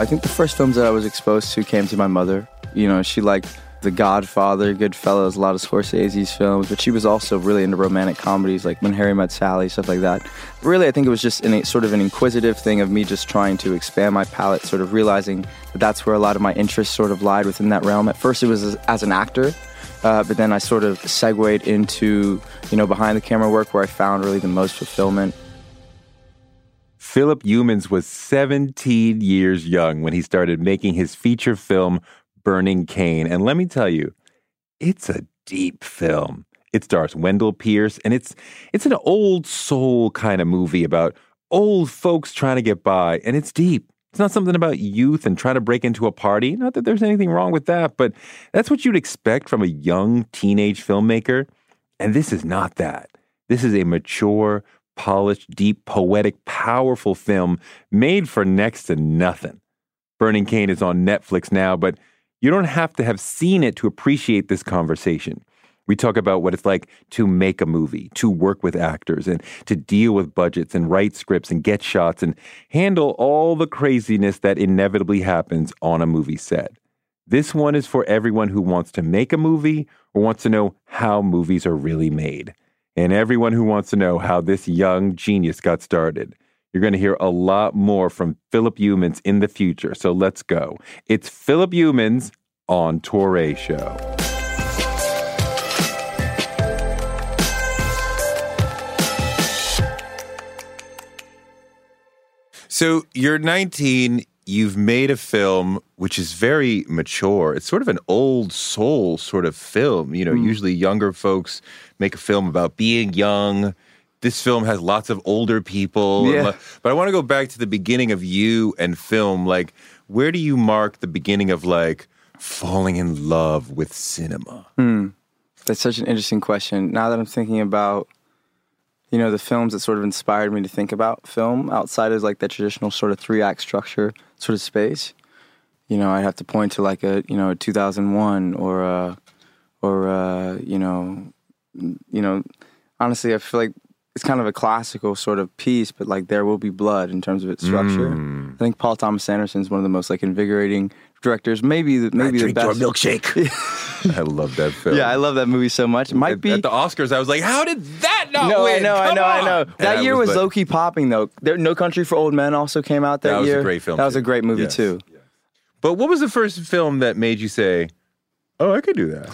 I think the first films that I was exposed to came to my mother. You know, she liked The Godfather, Goodfellas, a lot of Scorsese's films, but she was also really into romantic comedies like When Harry Met Sally, stuff like that. Really, I think it was just sort of an inquisitive thing of me just trying to expand my palette, sort of realizing that that's where a lot of my interests sort of lied within that realm. At first, it was as, as an actor, uh, but then I sort of segued into, you know, behind the camera work where I found really the most fulfillment. Phillip Youmans was 17 years young when he started making his feature film Burning Cane. And let me tell you, it's a deep film. It stars Wendell Pierce, and it's it's an old soul kind of movie about old folks trying to get by, and it's deep. It's not something about youth and trying to break into a party. Not that there's anything wrong with that, but that's what you'd expect from a young teenage filmmaker. And this is not that. This is a mature, polished, deep, poetic, powerful film made for next to nothing. Burning Cane is on Netflix now, but you don't have to have seen it to appreciate this conversation. We talk about what it's like to make a movie, to work with actors, and to deal with budgets and write scripts and get shots and handle all the craziness that inevitably happens on a movie set. This one is for everyone who wants to make a movie or wants to know how movies are really made and everyone who wants to know how this young genius got started. You're going to hear a lot more from Phillip Youmans in the future. So let's go. It's Phillip Youmans on Touré Show. So you're 19, you've made a film which is very mature. It's sort of an old soul sort of film. You know, mm. usually younger folks make a film about being young. This film has lots of older people. Yeah. But I want to go back to the beginning of you and film. Like, where do you mark the beginning of like falling in love with cinema? Mm. That's such an interesting question. Now that I'm thinking about you know the films that sort of inspired me to think about film outside of like that traditional sort of three act structure sort of space you know i'd have to point to like a you know a 2001 or a or a, you know you know honestly i feel like it's kind of a classical sort of piece but like there will be blood in terms of its structure Mm. i think paul thomas anderson is one of the most like invigorating directors maybe the, maybe the drink your best milkshake. I love that film. yeah i love that movie so much it might at, be at the Oscars. I was like, how did that not no, win? I know, I Come know, I know. That I year was, like- low key popping though. There, no Country for Old Men also came out that, That was a year. great film, That was a great movie Yes. too. But what was the first film that made you say, "Oh, I could do that"?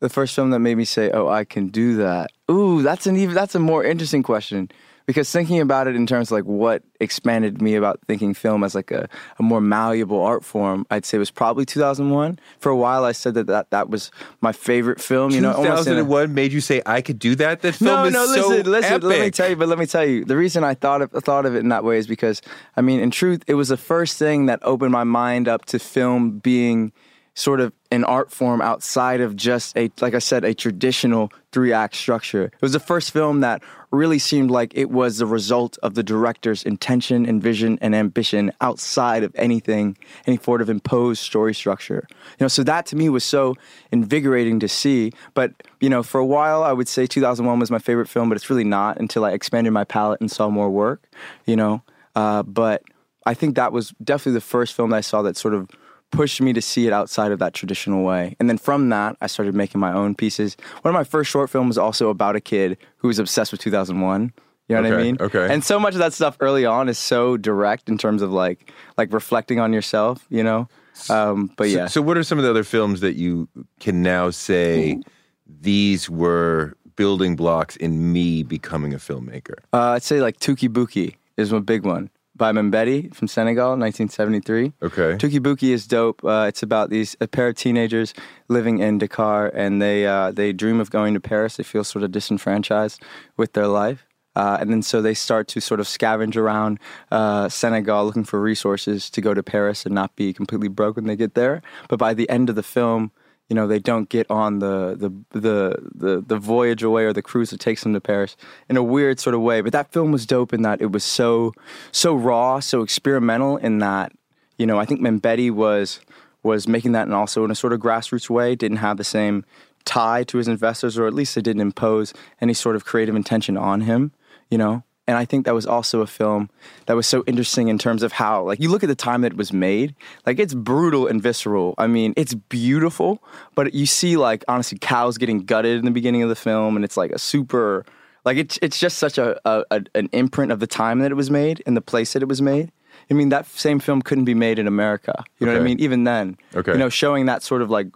The first film that made me say, "Oh, I can do that." Ooh, that's an even that's a more interesting question because thinking about it in terms of like what expanded me about thinking film as like a, a more malleable art form, I'd say was probably 2001. For a while, I said that that, that was my favorite film. You know, almost in a- 2001 made you say, "I could do that." That film no, is no, so listen, listen. Let me tell you, but let me tell you, the reason I thought of thought of it in that way is because, I mean, in truth, it was the first thing that opened my mind up to film being sort of an art form outside of just a, like I said, a traditional three act structure. It was the first film that really seemed like it was the result of the director's intention and vision and ambition outside of anything, any sort of imposed story structure. You know, so that to me was so invigorating to see. But, you know, for a while I would say 2001 was my favorite film, but it's really not until I expanded my palette and saw more work, you know. Uh, but I think that was definitely the first film that I saw that sort of pushed me to see it outside of that traditional way. And then from that, I started making my own pieces. One of my first short films was also about a kid who was obsessed with 2001. You know what I mean? okay. And so much of that stuff early on is so direct in terms of like like reflecting on yourself, you know. Um, but So- yeah, So, what are some of the other films that you can now say these were building blocks in me becoming a filmmaker? uh, I'd say like Touki Bouki is one big one by Mambéty from Senegal, 1973. Okay. Touki Bouki is dope. Uh, it's about these a pair of teenagers living in Dakar, and they uh, they dream of going to Paris. They feel sort of disenfranchised with their life, uh, and then so they start to sort of scavenge around uh, Senegal looking for resources to go to Paris and not be completely broke when they get there. But by the end of the film, you know they don't get on the the the the, the voyage away or the cruise that takes them to Paris in a weird sort of way. But that film was dope in that it was so so raw, so experimental in that you know I think Mambéty was was making that and also in a sort of grassroots way didn't have the same tie to his investors or at least it didn't impose any sort of creative intention on him. You know. And I think that was also a film that was so interesting in terms of how, like, you look at the time that it was made, like, it's brutal and visceral. I mean, it's beautiful, but you see, like, honestly, cows getting gutted in the beginning of the film, and it's like a super, like, it's it's just such a, a, an imprint of the time that it was made and the place that it was made. I mean, that same film couldn't be made in America. You know what I mean? Even then, Okay. you know, showing that sort of like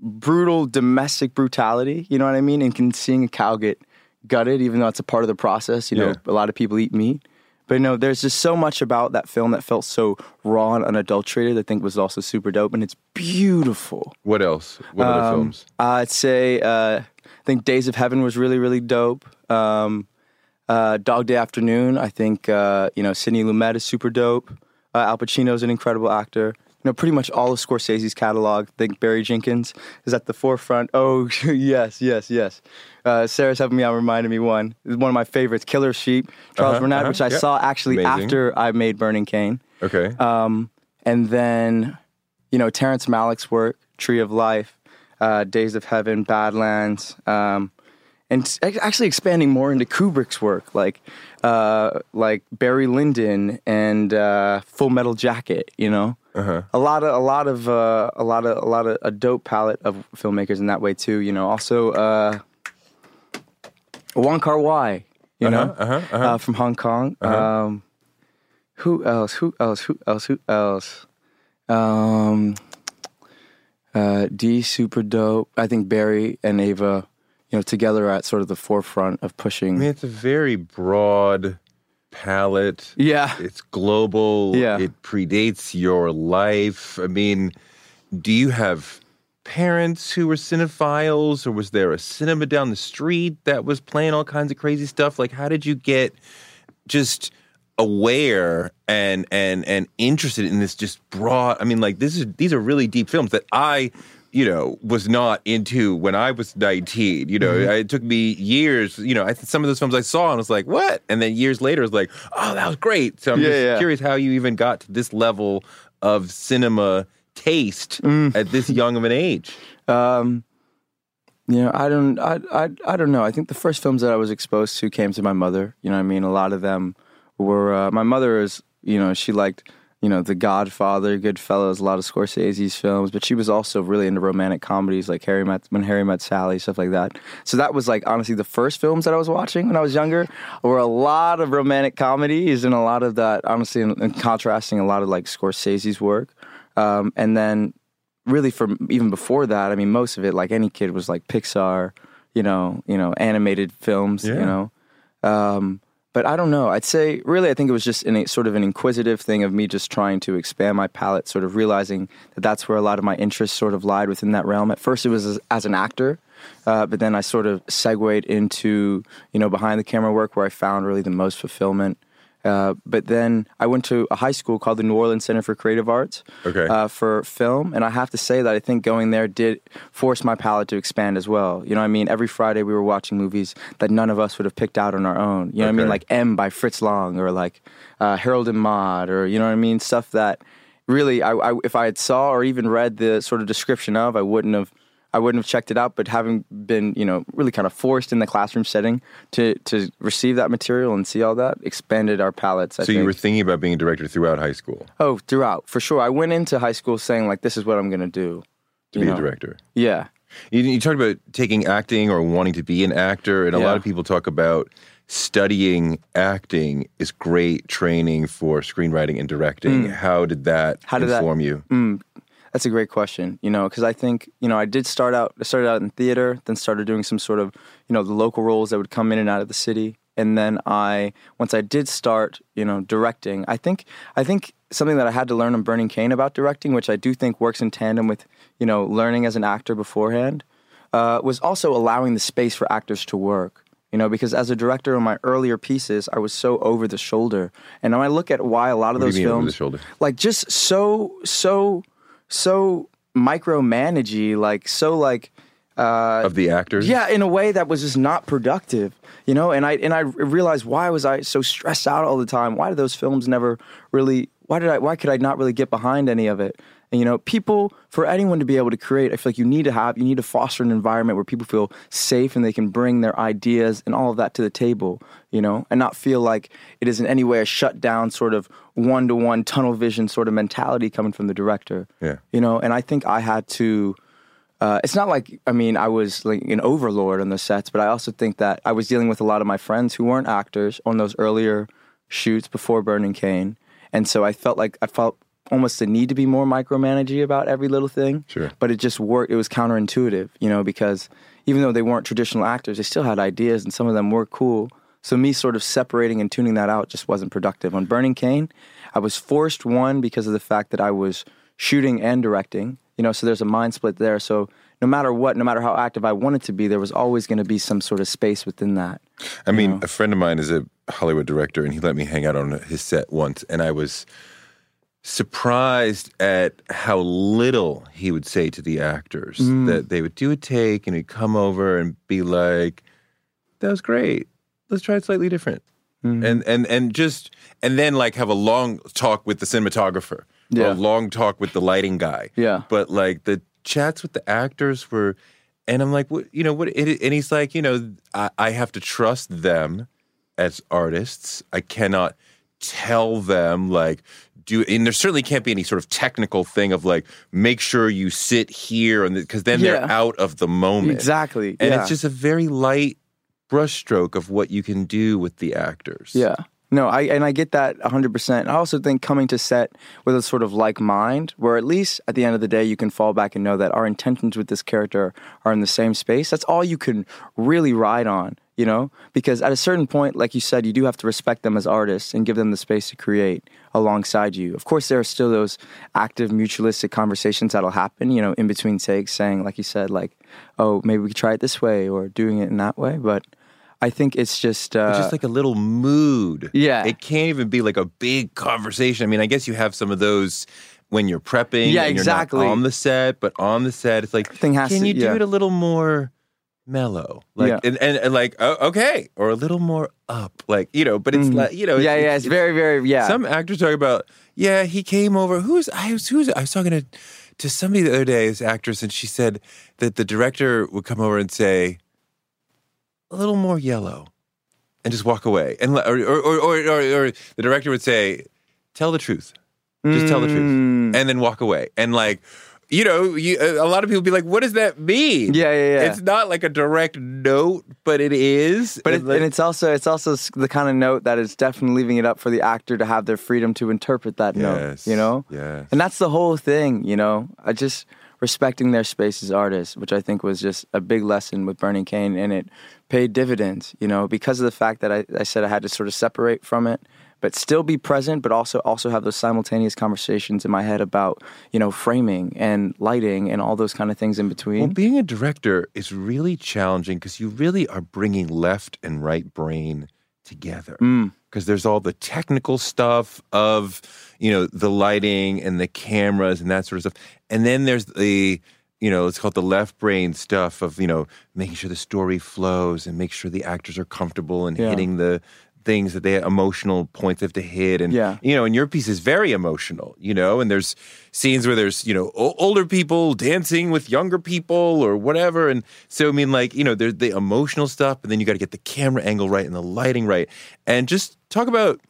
brutal domestic brutality. You know what I mean? And can seeing a cow get gutted, even though it's a part of the process. You know, Yeah. a lot of people eat meat. But you know, there's just so much about that film that felt so raw and unadulterated. I think was also super dope, and it's beautiful. What else? What other Um, films? I'd say uh, I think Days of Heaven was really really dope. Um, uh, Dog Day Afternoon. I think uh, you know Sidney Lumet is super dope. Uh, Al Pacino's an incredible actor. You know, pretty much all of Scorsese's catalog. I think Barry Jenkins is at the forefront. Oh yes, yes, yes. Uh, Sarah's helping me out, reminding me one. It's one of my favorites, Killer Sheep, Charles Uh-huh, Burnett, uh-huh, which I yeah. saw actually Amazing. after I made Burning Cane. Okay. Um, and then, you know, Terrence Malick's work, Tree of Life, uh, Days of Heaven, Badlands, um, and actually expanding more into Kubrick's work, like uh, like Barry Lyndon and uh, Full Metal Jacket. You know, Uh-huh. a lot of a lot of uh, a lot of a lot of a dope palette of filmmakers in that way too. You know, also uh, Wong Kar Wai. You know, uh-huh, uh-huh. uh, from Hong Kong. Um, who else? Who else? Who else? Who else? Um, uh, D super dope. I think Barry and Ava, you know, together are at sort of the forefront of pushing. I mean, it's a very broad palette. yeah, It's global. Yeah. It predates your life. I mean, do you have parents who were cinephiles, or was there a cinema down the street that was playing all kinds of crazy stuff? Like, how did you get just aware and and and interested in this just broad? I mean, like this is these are really deep films that I. You know, was not into when I was 19. You know, Mm-hmm. it took me years. You know, I some of those films I saw and was like, "What?" And then years later, it was like, "Oh, that was great." So I'm Yeah, just yeah. curious how you even got to this level of cinema taste Mm. at this young of an age. Um, you know, I don't, I, I, I don't know. I think the first films that I was exposed to came to my mother. You know, what I mean, a lot of them were. Uh, my mother is, you know, she liked, you know, The Godfather, Goodfellas, a lot of Scorsese's films, but she was also really into romantic comedies like Harry Met, When Harry Met Sally, stuff like that. So that was like honestly the first films that I was watching when I was younger were a lot of romantic comedies and a lot of that, honestly, and, and contrasting a lot of like Scorsese's work. Um, and then really from even before that, I mean, most of it, like any kid, was like Pixar, you know, you know, animated films, you know. Um, but I don't know. I'd say really, I think it was just in a sort of an inquisitive thing of me just trying to expand my palette, sort of realizing that that's where a lot of my interests sort of lied within that realm. At first, it was as, as an actor, uh, but then I sort of segued into you know behind the camera work where I found really the most fulfillment. Uh, but then I went to a high school called the New Orleans Center for Creative Arts Okay. uh, for film. And I have to say that I think going there did force my palette to expand as well. You know what I mean? Every Friday we were watching movies that none of us would have picked out on our own. You know what I mean? Like M by Fritz Lang or like uh, Harold and Maude or, you know what I mean? Stuff that really, I, I, if I had saw or even read the sort of description of, I wouldn't have. I wouldn't have checked it out. But having been, you know, really kind of forced in the classroom setting to to receive that material and see all that expanded our palettes. I so you were thinking about being a director throughout high school oh, throughout for sure. I went into high school saying like, this is what I'm gonna do. to be know? a director. Yeah, You, you talked about taking acting or wanting to be an actor, and a lot of people talk about studying acting is great training for screenwriting and directing. How did that Mm. How did that- inform you? Mm, that's a great question. You know, because I think you know I did start out. I started out in theater, then started doing some sort of you know the local roles that would come in and out of the city, and then I once I did start you know directing. I think I think something that I had to learn on Burning Cane about directing, which I do think works in tandem with you know learning as an actor beforehand, uh, was also allowing the space for actors to work. You know, because as a director in my earlier pieces, I was so over the shoulder, and when I look at why a lot of What those you mean over films, the shoulder? like just so so so micromanagey, like so like uh, Of the actors? yeah, in a way that was just not productive, you know. And I and I realized why was I so stressed out all the time? Why did those films never really? Why did I? Why could I not really get behind any of it? And you know, people for anyone to be able to create, I feel like you need to have you need to foster an environment where people feel safe and they can bring their ideas and all of that to the table, you know, and not feel like it is in any way a shut down sort of one to one tunnel vision sort of mentality coming from the director. Yeah. You know, and I think I had to uh, it's not like I mean I was like an overlord on the sets, but I also think that I was dealing with a lot of my friends who weren't actors on those earlier shoots before Burning Cane, and so I felt like I felt almost the need to be more micromanagey about every little thing. Sure. But it just worked. It was counterintuitive, you know, because even though they weren't traditional actors, they still had ideas, and some of them were cool. So me sort of separating and tuning that out just wasn't productive. On Burning Cane, I was forced one because of the fact that I was shooting and directing. You know, so there's a mind split there. So no matter what, no matter how active I wanted to be, there was always going to be some sort of space within that. I mean, a friend of mine is a Hollywood director, and he let me hang out on his set once, and I was surprised at how little he would say to the actors. Mm. That they would do a take, and he'd come over and be like, "That was great. Let's try it slightly different." Mm-hmm. And and and just and then like have a long talk with the cinematographer, Yeah. a long talk with the lighting guy. Yeah. But like the chats with the actors were, and I'm like, what you know what? It, and he's like, you know, I, I have to trust them as artists. I cannot tell them like do and there certainly can't be any sort of technical thing of like make sure you sit here and because then they're out of the moment Exactly. and yeah. it's just a very light brushstroke of what you can do with the actors Yeah. No, I and I get that 100%. I also think coming to set with a sort of like mind, where at least at the end of the day you can fall back and know that our intentions with this character are in the same space. That's all you can really ride on, you know? Because at a certain point, like you said, you do have to respect them as artists and give them the space to create alongside you. Of course, there are still those active mutualistic conversations that'll happen, you know, in between takes, saying, like you said, like, oh, maybe we could try it this way or doing it in that way. But I think it's just uh, It's just like a little mood. Yeah. It can't even be like a big conversation. I mean, I guess you have some of those when you're prepping. Yeah, and you're not exactly. on the set, but on the set, it's like, Everything has can to- you do yeah. it a little more mellow? Like, Yeah. and, and, and like, oh, okay, or a little more up. Like, you know, but it's like, you know, yeah, yeah, it's very, very, yeah. Some actors talk about, yeah, he came over. Who's I was who's I was talking to to somebody the other day, this actress, and she said that the director would come over and say, a little more yellow, and just walk away, and or or or or, or, or the director would say, tell the truth, just tell the truth, Mm. and then walk away, and like. You know, you, a lot of people be like, "What does that mean?" Yeah, yeah, yeah. It's not like a direct note, but it is. But it, like- and it's also it's also the kind of note that is definitely leaving it up for the actor to have their freedom to interpret that note. You know, yes. and that's the whole thing. You know, I just respecting their space as artists, which I think was just a big lesson with Burning Cane, and it paid dividends. You know, because of the fact that I, I said I had to sort of separate from it. But still be present, but also also have those simultaneous conversations in my head about you know framing and lighting and all those kind of things in between. Well, being a director is really challenging because you really are bringing left and right brain together. Mm. Because there's all the technical stuff of, you know, the lighting and the cameras and that sort of stuff. And then there's the, you know, it's called the left brain stuff of, you know, making sure the story flows and make sure the actors are comfortable and Yeah. hitting the things that they emotional points they have to hit, and Yeah. you know, and your piece is very emotional, you know, and there's scenes where there's you know o- older people dancing with younger people or whatever, and so I mean, like you know, there's the emotional stuff, and then you got to get the camera angle right and the lighting right, and just talk about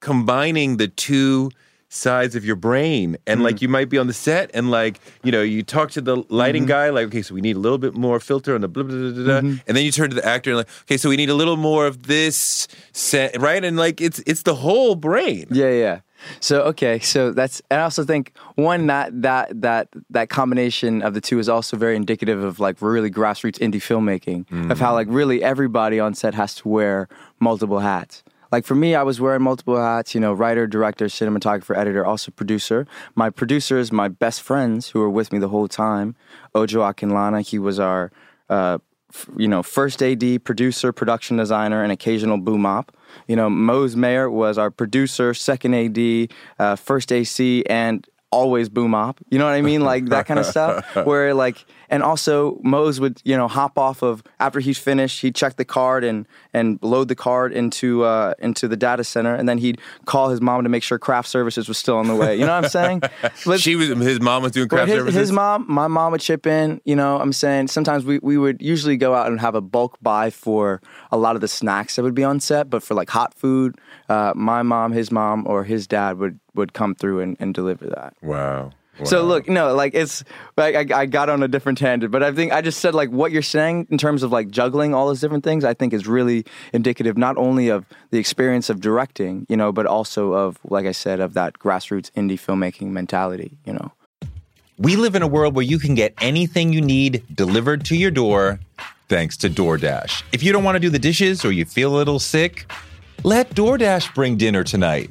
combining the two sides of your brain and like mm-hmm. you might be on the set and like you know you talk to the lighting mm-hmm. guy like okay so we need a little bit more filter on the blah blah blah, blah, blah. Mm-hmm. and then you turn to the actor and like okay so we need a little more of this set right and like it's it's the whole brain Yeah, yeah. So okay, so that's and I also think one that that that that combination of the two is also very indicative of like really grassroots indie filmmaking of how mm. like really everybody on set has to wear multiple hats. Like for me, I was wearing multiple hats, you know, writer, director, cinematographer, editor, also producer. My producers, my best friends who were with me the whole time, Ojo Akinlana, he was our uh, f- you know, first AD, producer, production designer, and occasional boom op. You know, Mose Mayer was our producer, second AD, uh, first AC, and always boom op. You know what I mean? Like that kind of stuff. Where like, and also Mose would you know hop off of after he's finished, he'd check the card and and load the card into uh, into the data center, and then he'd call his mom to make sure craft services was still on the way. You know what I'm saying? But- she was his mom was doing craft his, services his mom, my mom would chip in. You know, I'm saying sometimes we, we would usually go out and have a bulk buy for a lot of the snacks that would be on set, but for like hot food, uh, my mom, his mom, or his dad would would come through and, and deliver that. wow So look, no, like it's like I, I got on a different tangent, but I think I just said like what you're saying in terms of like juggling all those different things. I think is really indicative not only of the experience of directing, you know, but also of like I said of that grassroots indie filmmaking mentality, you know. We live in a world where you can get anything you need delivered to your door thanks to DoorDash. If you don't want to do the dishes or you feel a little sick, let DoorDash bring dinner tonight.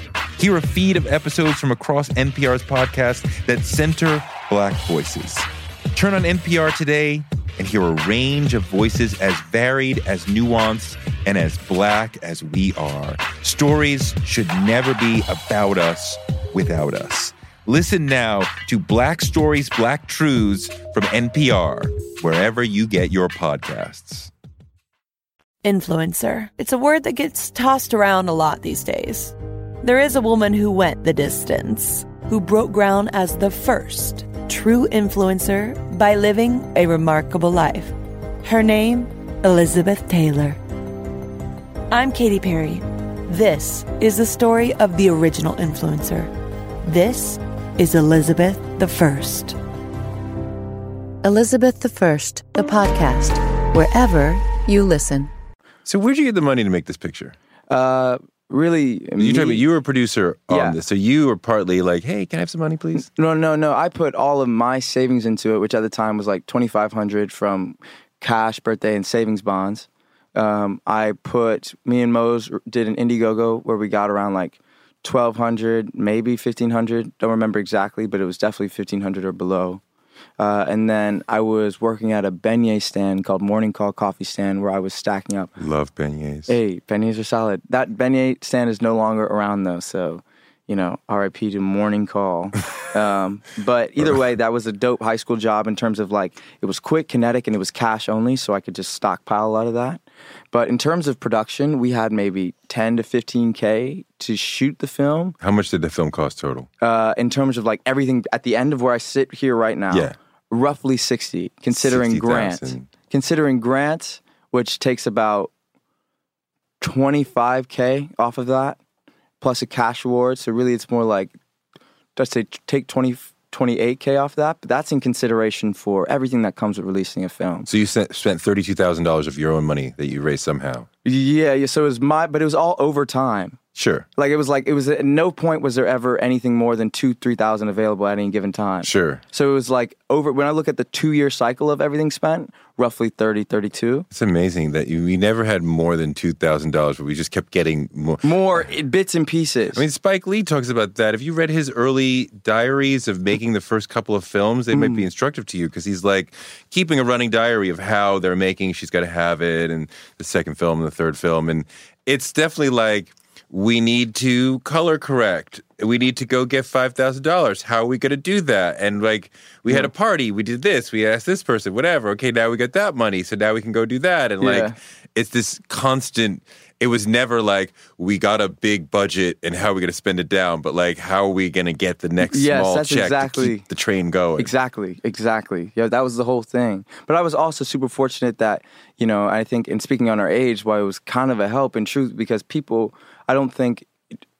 Hear a feed of episodes from across NPR's podcasts that center Black voices. Turn on NPR today and hear a range of voices as varied, as nuanced, and as Black as we are. Stories should never be about us without us. Listen now to Black Stories, Black Truths from NPR, wherever you get your podcasts. Influencer. It's a word that gets tossed around a lot these days. There is a woman who went the distance, who broke ground as the first true influencer by living a remarkable life. Her name, Elizabeth Taylor. I'm Katy Perry. This is the story of the original influencer. This is Elizabeth the First. Elizabeth the First, the podcast, wherever you listen. So, where'd you get the money to make this picture? Uh, really, You me you were a producer on Yeah. this, so you were partly like, "Hey, can I have some money, please?" No, no, no. I put all of my savings into it, which at the time was like twenty five hundred from cash, birthday, and savings bonds. Um, I put me and Mose did an Indiegogo where we got around like twelve hundred, maybe fifteen hundred. Don't remember exactly, but it was definitely fifteen hundred or below. Uh, and then I was working at a beignet stand called Morning Call Coffee Stand, where I was stacking up Love beignets. Hey, beignets are solid. That beignet stand is no longer around though, so you know, RIP to Morning Call. um, but either way, that was a dope high school job in terms of like it was quick, kinetic, and it was cash only, so I could just stockpile a lot of that. But in terms of production, we had maybe ten to fifteen k to shoot the film. How much did the film cost total? Uh, in terms of like everything at the end of where I sit here right now, Yeah. Roughly sixty, considering 60,000. grant, considering grant, which takes about 25k off of that plus a cash award so really it's more like let's say take 20 28k off that but that's in consideration for everything that comes with releasing a film So you sent, spent thirty-two thousand dollars of your own money that you raised somehow. yeah, yeah so it was my but it was all over time Sure, like it was like it was at no point was there ever anything more than two three thousand available at any given time sure. so it was like over when i look at the two year cycle of everything spent roughly 30 32 It's amazing that you we never had more than two thousand dollars, but we just kept getting more. more bits and pieces I mean, Spike Lee talks about that. If you read his early diaries of making the first couple of films, they might be mm. instructive to you because he's like keeping a running diary of how they're making She's Got to Have It and the second film and the third film. And it's definitely like, we need to color correct. We need to go get $5,000. How are we going to do that? And like, we had a hmm. party, we did this, we asked this person, whatever. Okay, now we got that money. So now we can go do that. And like, it's this constant it was never like we got a big budget and how are we going to spend it down but like how are we going to get the next Yes, small check to keep the train going Exactly, exactly. Yeah, that was the whole thing. But I was also super fortunate that, you know, I think, in speaking on our age, why it was kind of a help in truth because people, I don't think,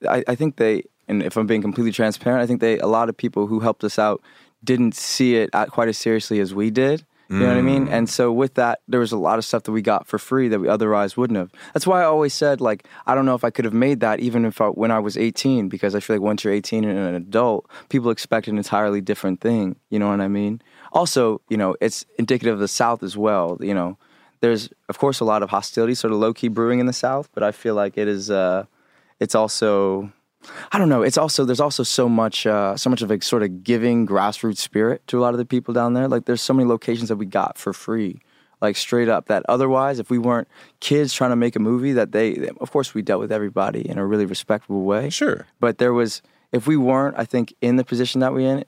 I, I think they, and if I'm being completely transparent, I think they, a lot of people who helped us out didn't see it at quite as seriously as we did. You know what I mean? And so with that, there was a lot of stuff that we got for free that we otherwise wouldn't have. That's why I always said, like, I don't know if I could have made that even if I, when I was 18, because I feel like once you're 18 and an adult, people expect an entirely different thing. You know what I mean? Also, you know, it's indicative of the South as well. You know, there's of course a lot of hostility, sort of low key brewing in the South, but I feel like it is. Uh, it's also I don't know. It's also there's also so much uh, so much of a sort of giving grassroots spirit to a lot of the people down there. Like there's so many locations that we got for free, like straight up. That otherwise, if we weren't kids trying to make a movie, that they of course we dealt with everybody in a really respectable way. sure But there was if we weren't, I think, in the position that we in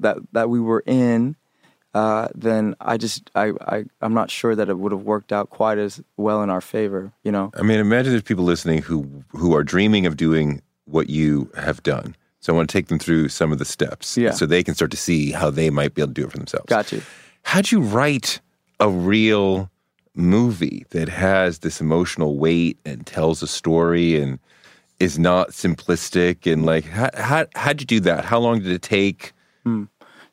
that that we were in, uh, then I just I, I I'm not sure that it would have worked out quite as well in our favor. You know. i mean imagine there's people listening who who are dreaming of doing what you have done so i want to take them through some of the steps Yeah. so they can start to see how they might be able to do it for themselves Got you. how'd you write a real movie that has this emotional weight and tells a story and is not simplistic and like how, how, how'd you do that how long did it take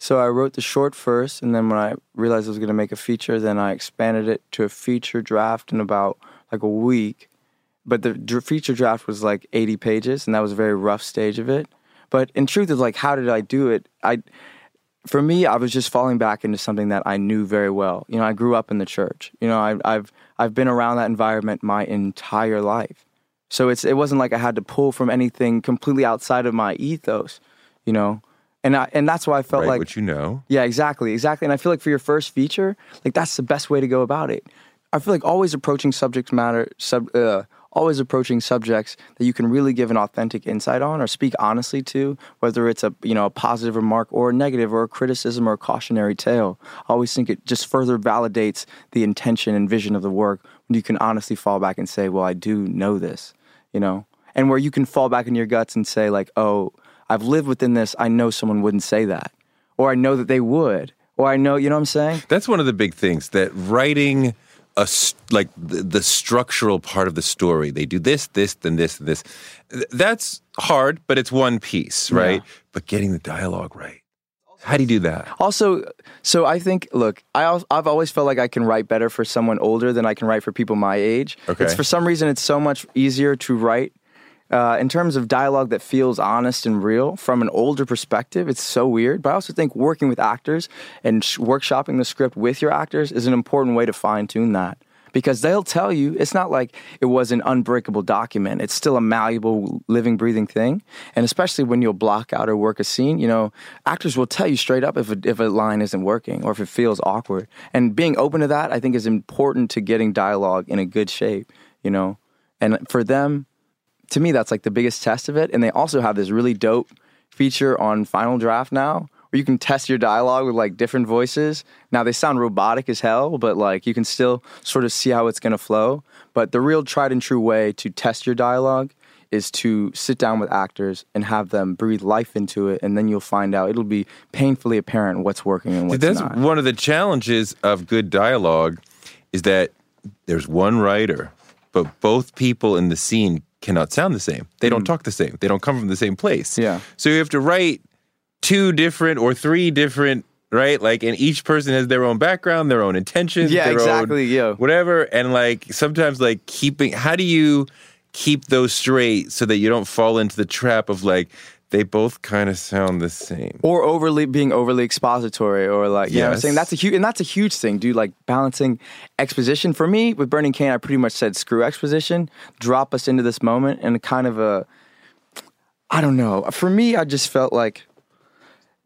So I wrote the short first, and then when I realized I was going to make a feature, then I expanded it to a feature draft in about like a week. But the feature draft was like 80 pages, and that was a very rough stage of it. But in truth, it's like, how did I do it? I, for me, I was just falling back into something that I knew very well. You know, I grew up in the church. You know, I, I've I've been around that environment my entire life. So it's it wasn't like I had to pull from anything completely outside of my ethos. You know, and I, and that's why I felt write like what you know yeah, exactly, exactly. And I feel like for your first feature, like that's the best way to go about it. I feel like always approaching subject matter, sub, uh, always approaching subjects that you can really give an authentic insight on or speak honestly to, whether it's a you know a positive remark or a negative or a criticism or a cautionary tale. I always think it just further validates the intention and vision of the work when you can honestly fall back and say, "Well, I do know this," you know, and where you can fall back in your guts and say, like, "Oh, I've lived within this. I know someone wouldn't say that." or I know that they would, or I know, you know what I'm saying? That's one of the big things that writing a like the, the structural part of the story. They do this, this, then this, and this. That's hard, but it's one piece, right? But getting the dialogue right. How do you do that? Also, so I think, look, I, I've always felt like I can write better for someone older than I can write for people my age. Okay. It's for some reason it's so much easier to write Uh, in terms of dialogue that feels honest and real from an older perspective, it's so weird. But I also think working with actors and sh- workshopping the script with your actors is an important way to fine tune that because they'll tell you it's not like it was an unbreakable document. It's still a malleable, living, breathing thing. And especially when you'll block out or work a scene, you know, actors will tell you straight up if a, if a line isn't working or if it feels awkward. And being open to that, I think, is important to getting dialogue in a good shape, you know. And for them, to me, that's like the biggest test of it. And they also have this really dope feature on Final Draft now where you can test your dialogue with like different voices. Now they sound robotic as hell, but like you can still sort of see how it's going to flow. But the real tried and true way to test your dialogue is to sit down with actors and have them breathe life into it, and then you'll find out it'll be painfully apparent what's working and what's That's not. one of the challenges of good dialogue is that there's one writer, but both people in the scene cannot sound the same. They don't talk the same. They don't come from the same place. Mm. Yeah. So you have to write two different or three different, right? Like, and each person has their own background, their own intentions. Yeah, their own exactly, yeah. Whatever. And like sometimes, like keeping, how do you keep those straight so that you don't fall into the trap of like, they both kind of sound the same. or overly being overly expository or like you know what I'm saying? That's a huge and that's a huge thing dude like balancing exposition. For me with Burning Cane I pretty much said screw exposition. Drop us into this moment and kind of a I don't know. For me I just felt like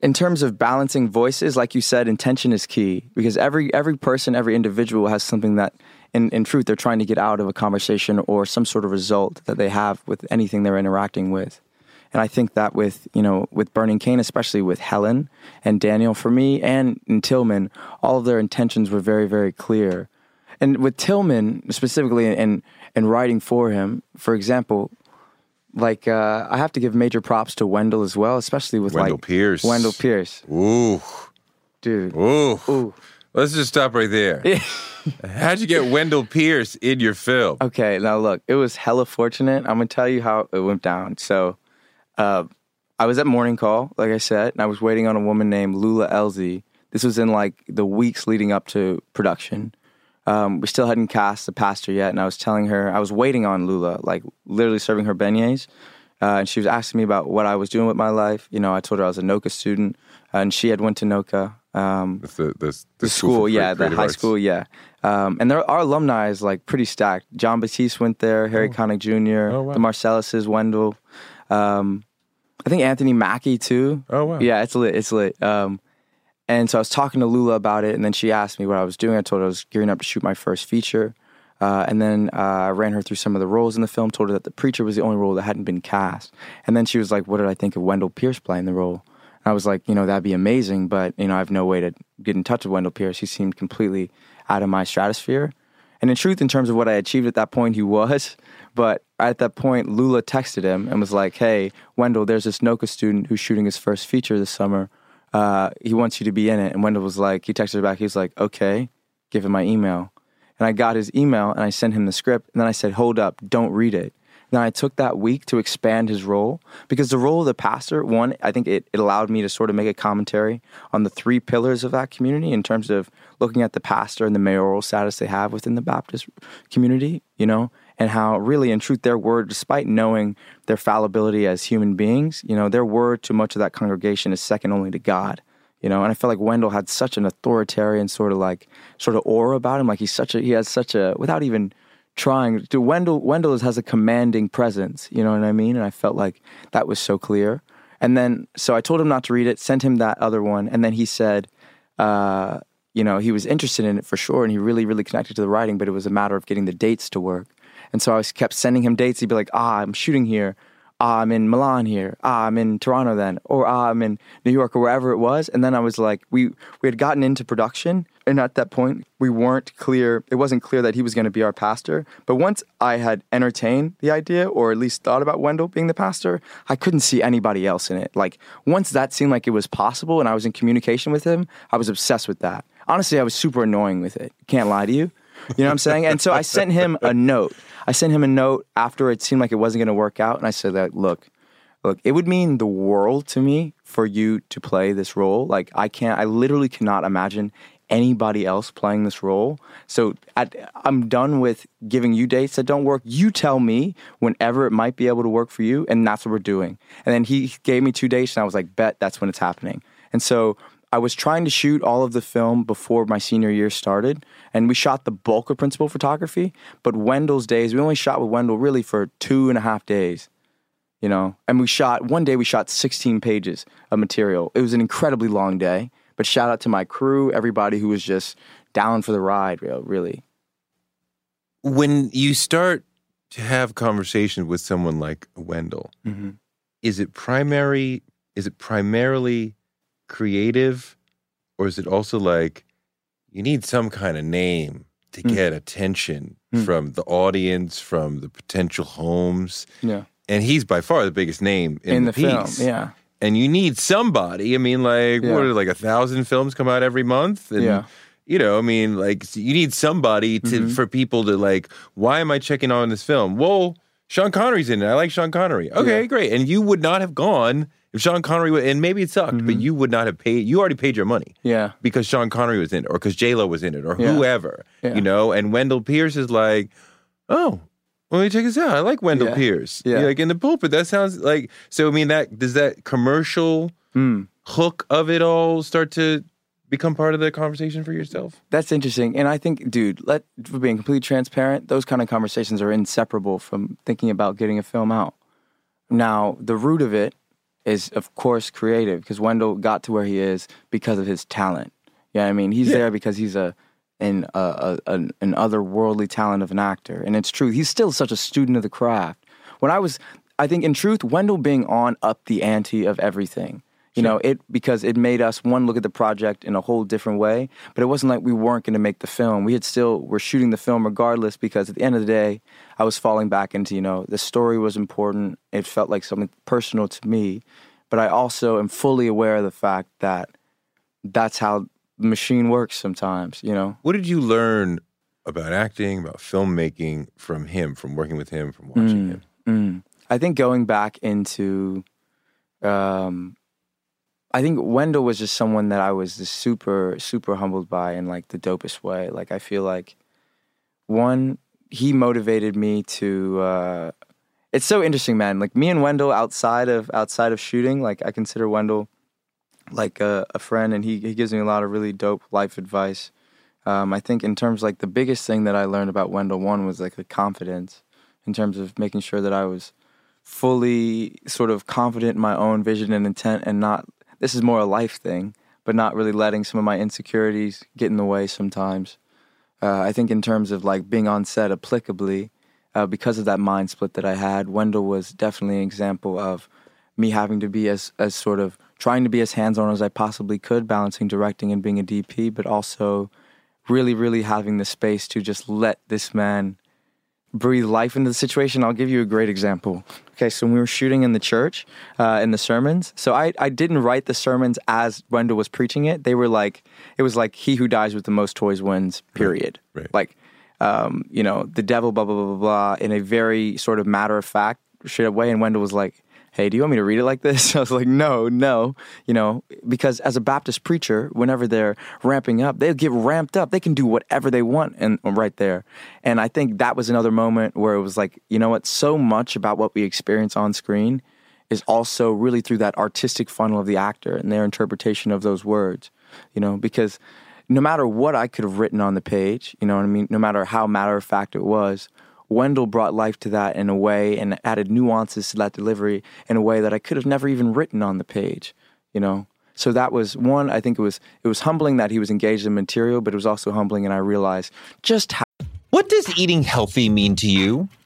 in terms of balancing voices like you said intention is key. Because every every person every individual has something that in, in truth they're trying to get out of a conversation or some sort of result that they have with anything they're interacting with and I think that with you know with Burning Cane, especially with Helen and Daniel, for me and in Tillman, all of their intentions were very very clear. And with Tillman specifically, and and writing for him, for example, like uh, I have to give major props to Wendell as well, especially with Wendell like Pierce. Wendell Pierce, Ooh. dude. Ooh. Ooh. Let's just stop right there. How'd you get Wendell Pierce in your film? Okay, now look, it was hella fortunate. I'm gonna tell you how it went down. So, uh, I was at morning call, like I said, and I was waiting on a woman named Lula Elzy. This was in like the weeks leading up to production. Um, we still hadn't cast the pastor yet, and I was telling her I was waiting on Lula, like literally serving her beignets, uh, and she was asking me about what I was doing with my life. You know, I told her I was a NOCCA student, and she had went to NOCCA. Um, That's the, the, the, the school, for yeah, the high Arts. school, yeah. Um, and there, our alumni is like pretty stacked. Jon Batiste went there, Harry Connick Jr., Oh, wow. the Marsalises, Wendell. Um, I think Anthony Mackie too. Oh, wow. Yeah, it's lit. It's lit. Um, and so I was talking to Lula about it, and then she asked me what I was doing. I told her I was gearing up to shoot my first feature. Uh, and then uh, I ran her through some of the roles in the film, told her that the preacher was the only role that hadn't been cast. And then she was like, What did I think of Wendell Pierce playing the role? And I was like, You know, that'd be amazing, but, you know, I have no way to get in touch with Wendell Pierce. He seemed completely out of my stratosphere. And in truth, in terms of what I achieved at that point, he was. But at that point, Lula texted him and was like, Hey, Wendell, there's this NOCCA student who's shooting his first feature this summer. Uh, he wants you to be in it. And Wendell was like, He texted back. He was like, Okay, give him my email. And I got his email and I sent him the script. And then I said, Hold up, don't read it. Then I took that week to expand his role because the role of the pastor, one, I think it, it allowed me to sort of make a commentary on the three pillars of that community in terms of looking at the pastor and the mayoral status they have within the Baptist community, you know, and how really, in truth, their word, despite knowing their fallibility as human beings, you know, their word to much of that congregation is second only to God you know? And i felt like wendell had such an authoritarian sort of like sort of aura about him. Like he's such a he has such a without even trying to wendell wendell has a commanding presence you know what i mean? And i felt like that was so clear. And then so i told him not to read it sent him that other one and then he said uh, you know he was interested in it for sure and he really really connected to the writing but it was a matter of getting the dates to work and so i kept sending him dates he'd be like ah i'm shooting here ah, I'm in Milan here. Ah, I'm in Toronto then, or ah, I'm in New York or wherever it was. And then I was like, we we had gotten into production, and at that point, we weren't clear. It wasn't clear that he was going to be our pastor. But once I had entertained the idea, or at least thought about Wendell being the pastor, I couldn't see anybody else in it. Like once that seemed like it was possible, and I was in communication with him, I was obsessed with that. Honestly, I was super annoying with it. Can't lie to you. You know what I'm saying? And so I sent him a note. I sent him a note after it seemed like it wasn't going to work out, and I said that, look, look, it would mean the world to me for you to play this role. Like I can't, I literally cannot imagine anybody else playing this role. So at, I'm done with giving you dates that don't work. You tell me whenever it might be able to work for you, and that's what we're doing. And then he gave me two dates, and I was like, bet that's when it's happening. And so I was trying to shoot all of the film before my senior year started, and we shot the bulk of principal photography. But Wendell's days, we only shot with Wendell really for two and a half days, you know. And we shot one day, we shot 16 pages of material. It was an incredibly long day. But shout out to my crew, everybody who was just down for the ride, really. When you start to have conversations with someone like Wendell, Mm-hmm. is it primary? Is it primarily creative, or is it also like you need some kind of name to Mm. get attention Mm. from the audience, from the potential homes? Yeah. And he's by far the biggest name in, In the, the film, piece. yeah. And you need somebody. I mean, like Yeah. what are like a thousand films come out every month? And, Yeah. You know, I mean, like you need somebody to Mm-hmm. for people to like. Why am I checking on this film? Well, Sean Connery's in it. I like Sean Connery. Okay, Yeah. great. And you would not have gone if Sean Connery would, and maybe it sucked, Mm-hmm. but you would not have paid. You already paid your money Yeah. because Sean Connery was in it, or because J Lo was in it, or Yeah. whoever. Yeah. You know, and Wendell Pierce is like, oh. Well, let me check this out. I like Wendell Yeah. Pierce. Yeah. Like in the pulpit, that sounds like. So I mean, that does that commercial Mm. hook of it all start to become part of the conversation for yourself? That's interesting. And I think, dude, let for being completely transparent, those kind of conversations are inseparable from thinking about getting a film out. Now, the root of it is, of course, creative because Wendell got to where he is because of his talent. Yeah, I mean, he's Yeah. there because he's a an, a, a, an an otherworldly talent of an actor, and it's true. He's still such a student of the craft. When I was, I think, in truth, Wendell being on up the ante of everything. You know, it because it made us one look at the project in a whole different way. But it wasn't like we weren't going to make the film. We had still were shooting the film regardless because at the end of the day, I was falling back into you know the story was important. It felt like something personal to me, but I also am fully aware of the fact that that's how the machine works sometimes. You know, What did you learn about acting, about filmmaking from him, from working with him, from watching him? Mm. I think going back into, um, I think Wendell was just someone that I was just super, super humbled by in like the dopest way. Like I feel like one, he motivated me to. Uh, it's so interesting, man. Like me and Wendell outside of outside of shooting, like I consider Wendell like a, a friend, and he he gives me a lot of really dope life advice. Um, I think in terms like the biggest thing that I learned about Wendell one was like the confidence in terms of making sure that I was fully sort of confident in my own vision and intent and not this is more a life thing, but not really letting some of my insecurities get in the way sometimes. Uh, I think in terms of like being on set applicably, uh, because of that mind split that I had, Wendell was definitely an example of me having to be as as sort of trying to be as hands on as I possibly could, balancing directing and being a DP, but also really, really having the space to just let this man breathe life into the situation. I'll give you a great example. Okay, so when we were shooting in the church, uh, in the sermons, so I, I didn't write the sermons as Wendell was preaching it. They were like, it was like, he who dies with the most toys wins, period. right. Like, um, you know, the devil, blah, blah, blah, blah, blah, in a very sort of matter of fact shit way. And Wendell was like, hey, do you want me to read it like this? I was like, no, no, you know, because as a Baptist preacher, whenever they're ramping up, they get ramped up. They can do whatever they want and right there. And I think that was another moment where it was like, you know what, so much about what we experience on screen is also really through that artistic funnel of the actor and their interpretation of those words, you know, because no matter what I could have written on the page, you know what I mean, no matter how matter of fact it was, Wendell brought life to that in a way and added nuances to that delivery in a way that I could have never even written on the page, you know. So that was one. I think it was it was humbling that he was engaged in material, but it was also humbling, and I realized just how. What does eating healthy mean to you?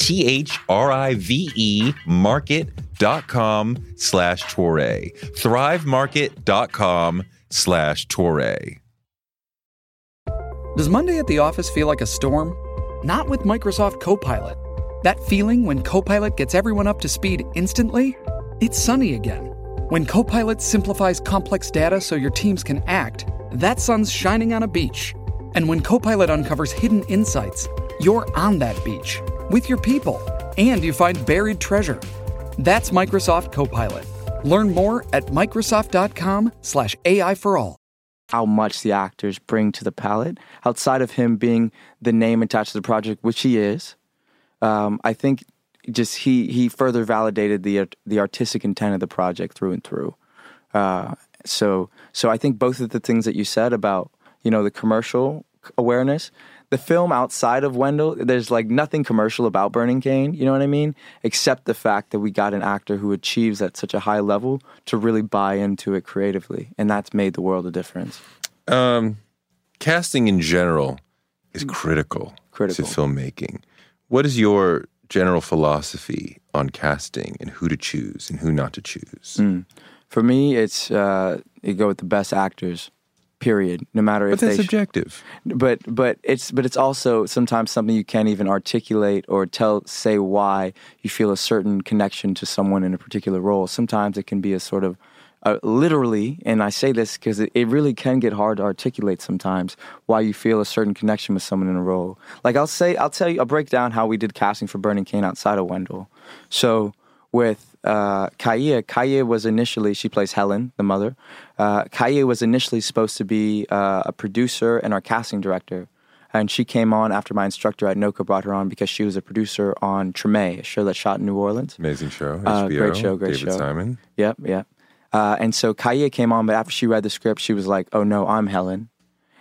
T H R I V E market.com slash Toure. Thrivemarket.com slash Toure. Does Monday at the office feel like a storm? Not with Microsoft Copilot. That feeling when Copilot gets everyone up to speed instantly? It's sunny again. When Copilot simplifies complex data so your teams can act, that sun's shining on a beach. And when Copilot uncovers hidden insights, you're on that beach with your people and you find buried treasure. That's Microsoft Copilot. Learn more at Microsoft.com/slash AI for all. how much the actors bring to the palette outside of him being the name attached to the project, which he is. Um, I think just he he further validated the the artistic intent of the project through and through. Uh, so so I think both of the things that you said about you know the commercial awareness, the film outside of Wendell, there's like nothing commercial about Burning Cane, You know what I mean? Except the fact that we got an actor who achieves at such a high level to really buy into it creatively, and that's made the world a difference. Um, casting in general is critical, Critical. to filmmaking. What is your general philosophy on casting and who to choose and who not to choose? Mm. For me, it's uh, you go with the best actors. Period. No matter But if that's they. sh- subjective. but but it's but it's also sometimes something you can't even articulate or tell say why you feel a certain connection to someone in a particular role. Sometimes it can be a sort of uh, literally, and I say this because it, it really can get hard to articulate sometimes why you feel a certain connection with someone in a role. Like I'll say, I'll tell you, I'll break down how we did casting for Burning Cane outside of Wendell. So with uh, Kaya, Kaya was initially she plays Helen, the mother. Uh, Kaya was initially supposed to be uh, a producer and our casting director, and she came on after my instructor at NOCCA brought her on because she was a producer on Treme, a show that shot in New Orleans. Amazing show. Uh, HBO, great show, great David show. Simon. Yep, yep. Uh, and so Kaya came on, but after she read the script, she was like, "Oh no, I'm Helen."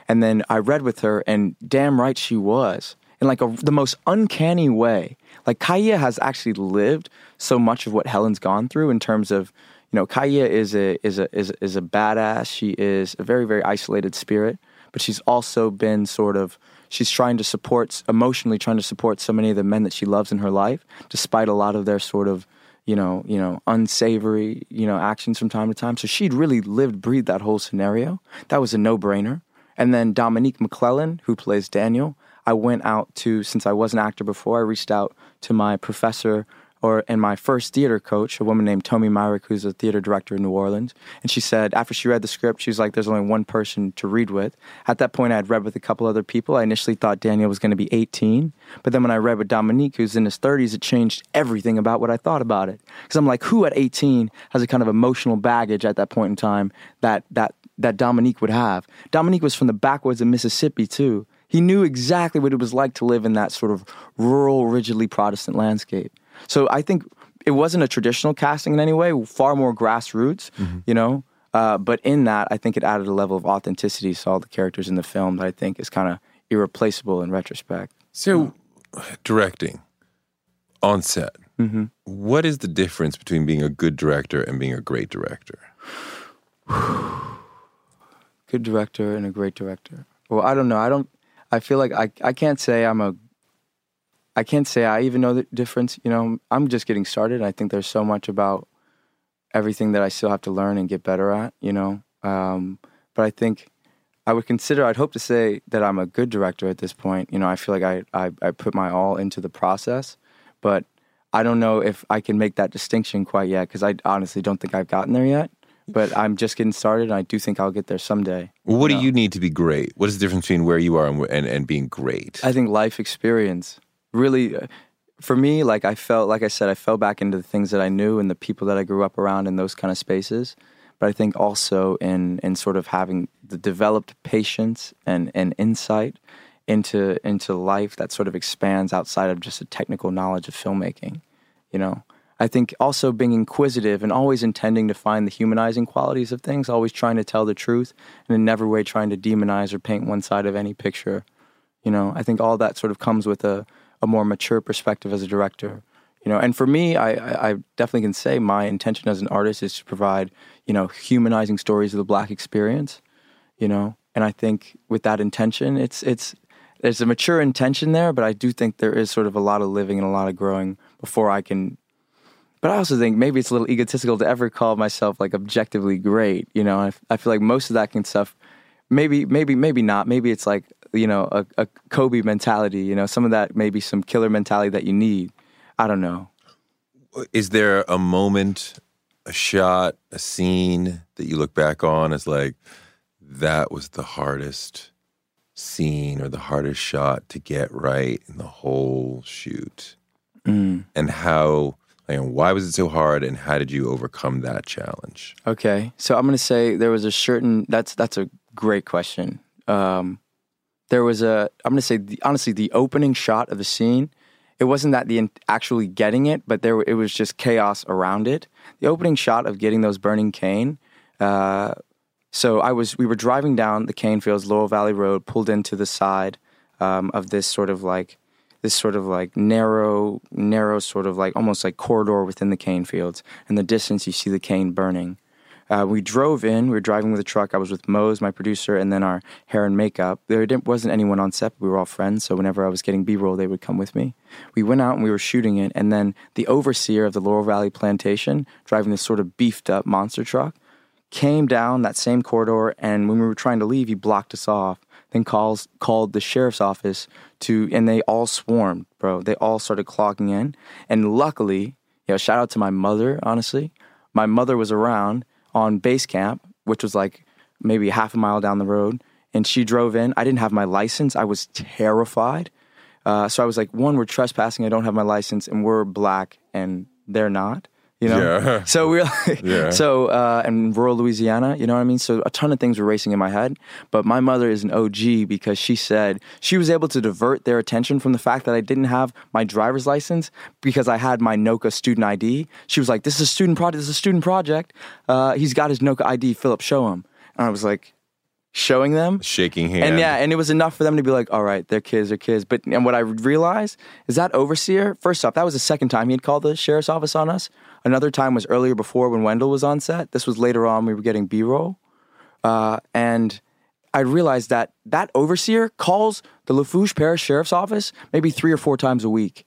And then I read with her, and damn right she was, in like a, the most uncanny way. Like Kaya has actually lived so much of what Helen's gone through in terms of, you know, Kaya is a is a is a, is a badass. She is a very very isolated spirit, but she's also been sort of she's trying to support emotionally trying to support so many of the men that she loves in her life, despite a lot of their sort of you know, you know, unsavory, you know, actions from time to time. So she'd really lived, breathed that whole scenario. That was a no-brainer. And then Dominique McClellan, who plays Daniel, I went out to since I was an actor before. I reached out to my professor or and my first theater coach, a woman named Tommye Myrick, who's a theater director in New Orleans. And she said after she read the script, she was like, "There's only one person to read with." At that point, I had read with a couple other people. I initially thought Daniel was going to be 18, but then when I read with Dominique, who's in his 30s, it changed everything about what I thought about it. Because I'm like, who at 18 has a kind of emotional baggage at that point in time that that that Dominique would have? Dominique was from the backwoods of Mississippi too. He knew exactly what it was like to live in that sort of rural, rigidly Protestant landscape. So I think it wasn't a traditional casting in any way, far more grassroots, you know. Uh, but in that, I think it added a level of authenticity to all the characters in the film that I think is kind of irreplaceable in retrospect. So, directing on set. Mm-hmm. What is the difference between being a good director and being a great director? Good director and a great director. Well, I don't know. I don't. I feel like I I can't say I'm a. I can't say I even know the difference. You know, I'm just getting started. I think there's so much about everything that I still have to learn and get better at. You know, um, but I think I would consider. I'd hope to say that I'm a good director at this point. You know, I feel like I I, I put my all into the process, but I don't know if I can make that distinction quite yet because I honestly don't think I've gotten there yet. But I'm just getting started, and I do think I'll get there someday. Well, what No. do you need to be great? What is the difference between where you are and, and, and being great? I think life experience really, uh, for me, like I felt, like I said, I fell back into the things that I knew and the people that I grew up around in those kind of spaces. But I think also in in sort of having the developed patience and, and insight into into life that sort of expands outside of just a technical knowledge of filmmaking. You know, I think also being inquisitive and always intending to find the humanizing qualities of things, always trying to tell the truth, and in never way trying to demonize or paint one side of any picture You know, I think all that sort of comes with a, a more mature perspective as a director. You know, and for me, I, I, definitely can say my intention as an artist is to provide, you know, humanizing stories of the black experience. You know, and I think with that intention, it's it's there's a mature intention there, but I do think there is sort of a lot of living and a lot of growing before I can. But I also think maybe it's a little egotistical to ever call myself like objectively great. You know, I, I feel like most of that kind of stuff. Maybe, maybe, maybe not. Maybe it's like you know a, a Kobe mentality. You know, some of that maybe some killer mentality that you need. I don't know. Is there a moment, a shot, a scene that you look back on as like that was the hardest scene or the hardest shot to get right in the whole shoot? Mm. And how, like, why was it so hard and how did you overcome that challenge? Okay, so I'm gonna say there was a certain. That's that's a great question. Um, there was a. I'm gonna say the, honestly, the opening shot of the scene. It wasn't that the actually getting it, but there it was just chaos around it. The opening shot of getting those burning cane. Uh, so I was. We were driving down the cane fields, Laurel Valley Road, pulled into the side um, of this sort of like this sort of like narrow, narrow sort of like almost like corridor within the cane fields. In the distance, you see the cane burning. Uh, we drove in. We were driving with a truck. I was with Mose, my producer, and then our hair and makeup. There wasn't anyone on set. But we were all friends. So whenever I was getting B-roll, they would come with me. We went out and we were shooting it. And then the overseer of the Laurel Valley Plantation, driving this sort of beefed up monster truck, came down that same corridor. And when we were trying to leave, he blocked us off. Then calls called the sheriff's office to, and they all swarmed, bro. They all started clocking in. And luckily, you know, shout out to my mother. Honestly, my mother was around on base camp, which was like maybe half a mile down the road. And she drove in. I didn't have my license. I was terrified. Uh, so I was like, one, we're trespassing. I don't have my license, and we're black, and they're not. You know. Yeah. So we're like, Yeah. so uh, in rural Louisiana, you know what I mean. So a ton of things were racing in my head. But my mother is an OG because she said she was able to divert their attention from the fact that I didn't have my driver's license because I had my NOCCA student ID. She was like, "This is a student project. This is a student project. Uh, he's got his NOCCA ID. Phillip, show him." And I was like, showing them. Shaking hands And yeah, and it was enough for them to be like, all right, they're kids, they're kids. But and what I realized is that overseer, first off, that was the second time he had called the sheriff's office on us. Another time was earlier before when Wendell was on set. This was later on, we were getting B roll. Uh, and I realized that that overseer calls the Lafourche Parish Sheriff's Office maybe three or four times a week.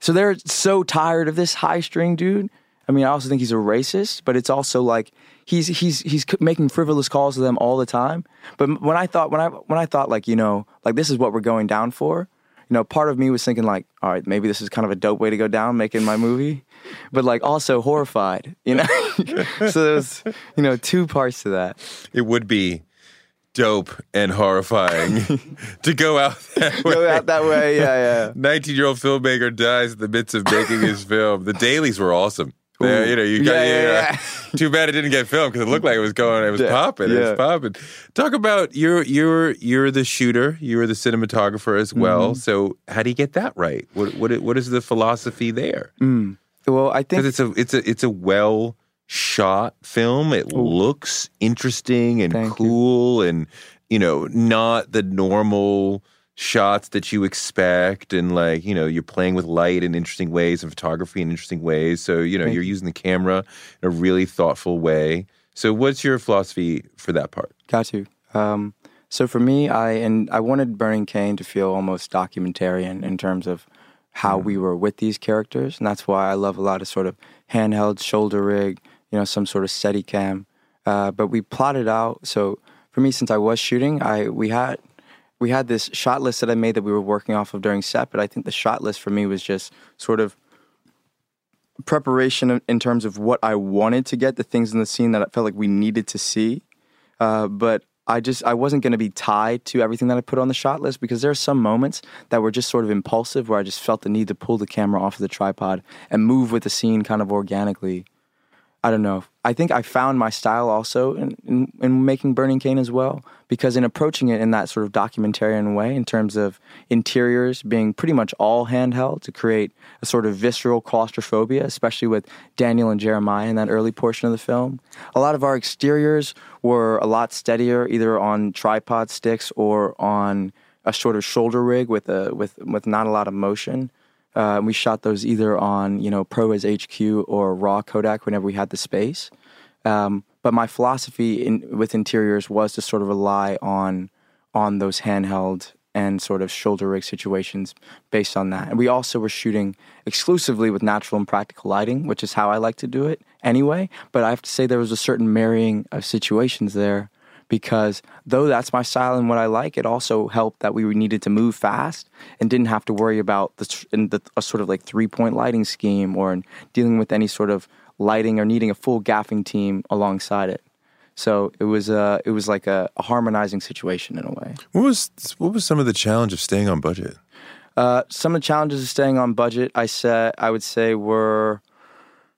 So they're so tired of this high string dude. I mean, I also think he's a racist, but it's also like he's he's he's making frivolous calls to them all the time. But when I thought when I when I thought like you know like this is what we're going down for, you know, part of me was thinking like, all right, maybe this is kind of a dope way to go down making my movie, but like also horrified, you know. so there's you know two parts to that. it would be dope and horrifying to go out that way. Go out that way, yeah, yeah. 19 year old filmmaker dies in the midst of making his film. The dailies were awesome. Yeah, you know, you got, Yeah, yeah, yeah. Too bad it didn't get filmed because it looked like it was going, it was popping, it was popping. Talk about you're you're you're the shooter, you're the cinematographer as well. Mm-hmm. So how do you get that right? What what what is the philosophy there? Well, I think it's a it's a it's a well shot film. It looks interesting and Thank you. cool and you know, not the normal shots that you expect and like, you know, you're playing with light in interesting ways and photography in interesting ways. So, you know, Thank you're using the camera in a really thoughtful way. So what's your philosophy for that part? Got you Um, so for me, I and I wanted Burning Cane to feel almost documentarian in terms of how we were with these characters, and that's why I love a lot of sort of handheld shoulder rig, you know, some sort of steady cam. Uh, but we plotted out. So for me, since I was shooting, I we had we had this shot list that I made that we were working off of during set. But I think the shot list for me was just sort of preparation in terms of what I wanted to get, the things in the scene that I felt like we needed to see. Uh, but I just I wasn't going to be tied to everything that I put on the shot list because there are some moments that were just sort of impulsive where I just felt the need to pull the camera off of the tripod and move with the scene kind of organically. I don't know. I think I found my style also in, in, in making Burning Cane as well, because in approaching it in that sort of documentarian way, in terms of interiors being pretty much all handheld to create a sort of visceral claustrophobia, especially with Daniel and Jeremiah in that early portion of the film. A lot of our exteriors were a lot steadier, either on tripod sticks or on a shorter shoulder rig with a with with not a lot of motion. Uh, we shot those either on you know ProRes HQ or raw Kodak whenever we had the space. Um, but my philosophy in, with interiors was to sort of rely on on those handheld and sort of shoulder rig situations based on that. And we also were shooting exclusively with natural and practical lighting, which is how I like to do it anyway. But I have to say there was a certain marrying of situations there because though that's my style and what I like, it also helped that we needed to move fast and didn't have to worry about the, in the a sort of like three point lighting scheme or in dealing with any sort of lighting or needing a full gaffing team alongside it. So it was uh, it was like a, a harmonizing situation in a way. What was what was some of the challenge of staying on budget? Uh, some of the challenges of staying on budget, I said, I would say were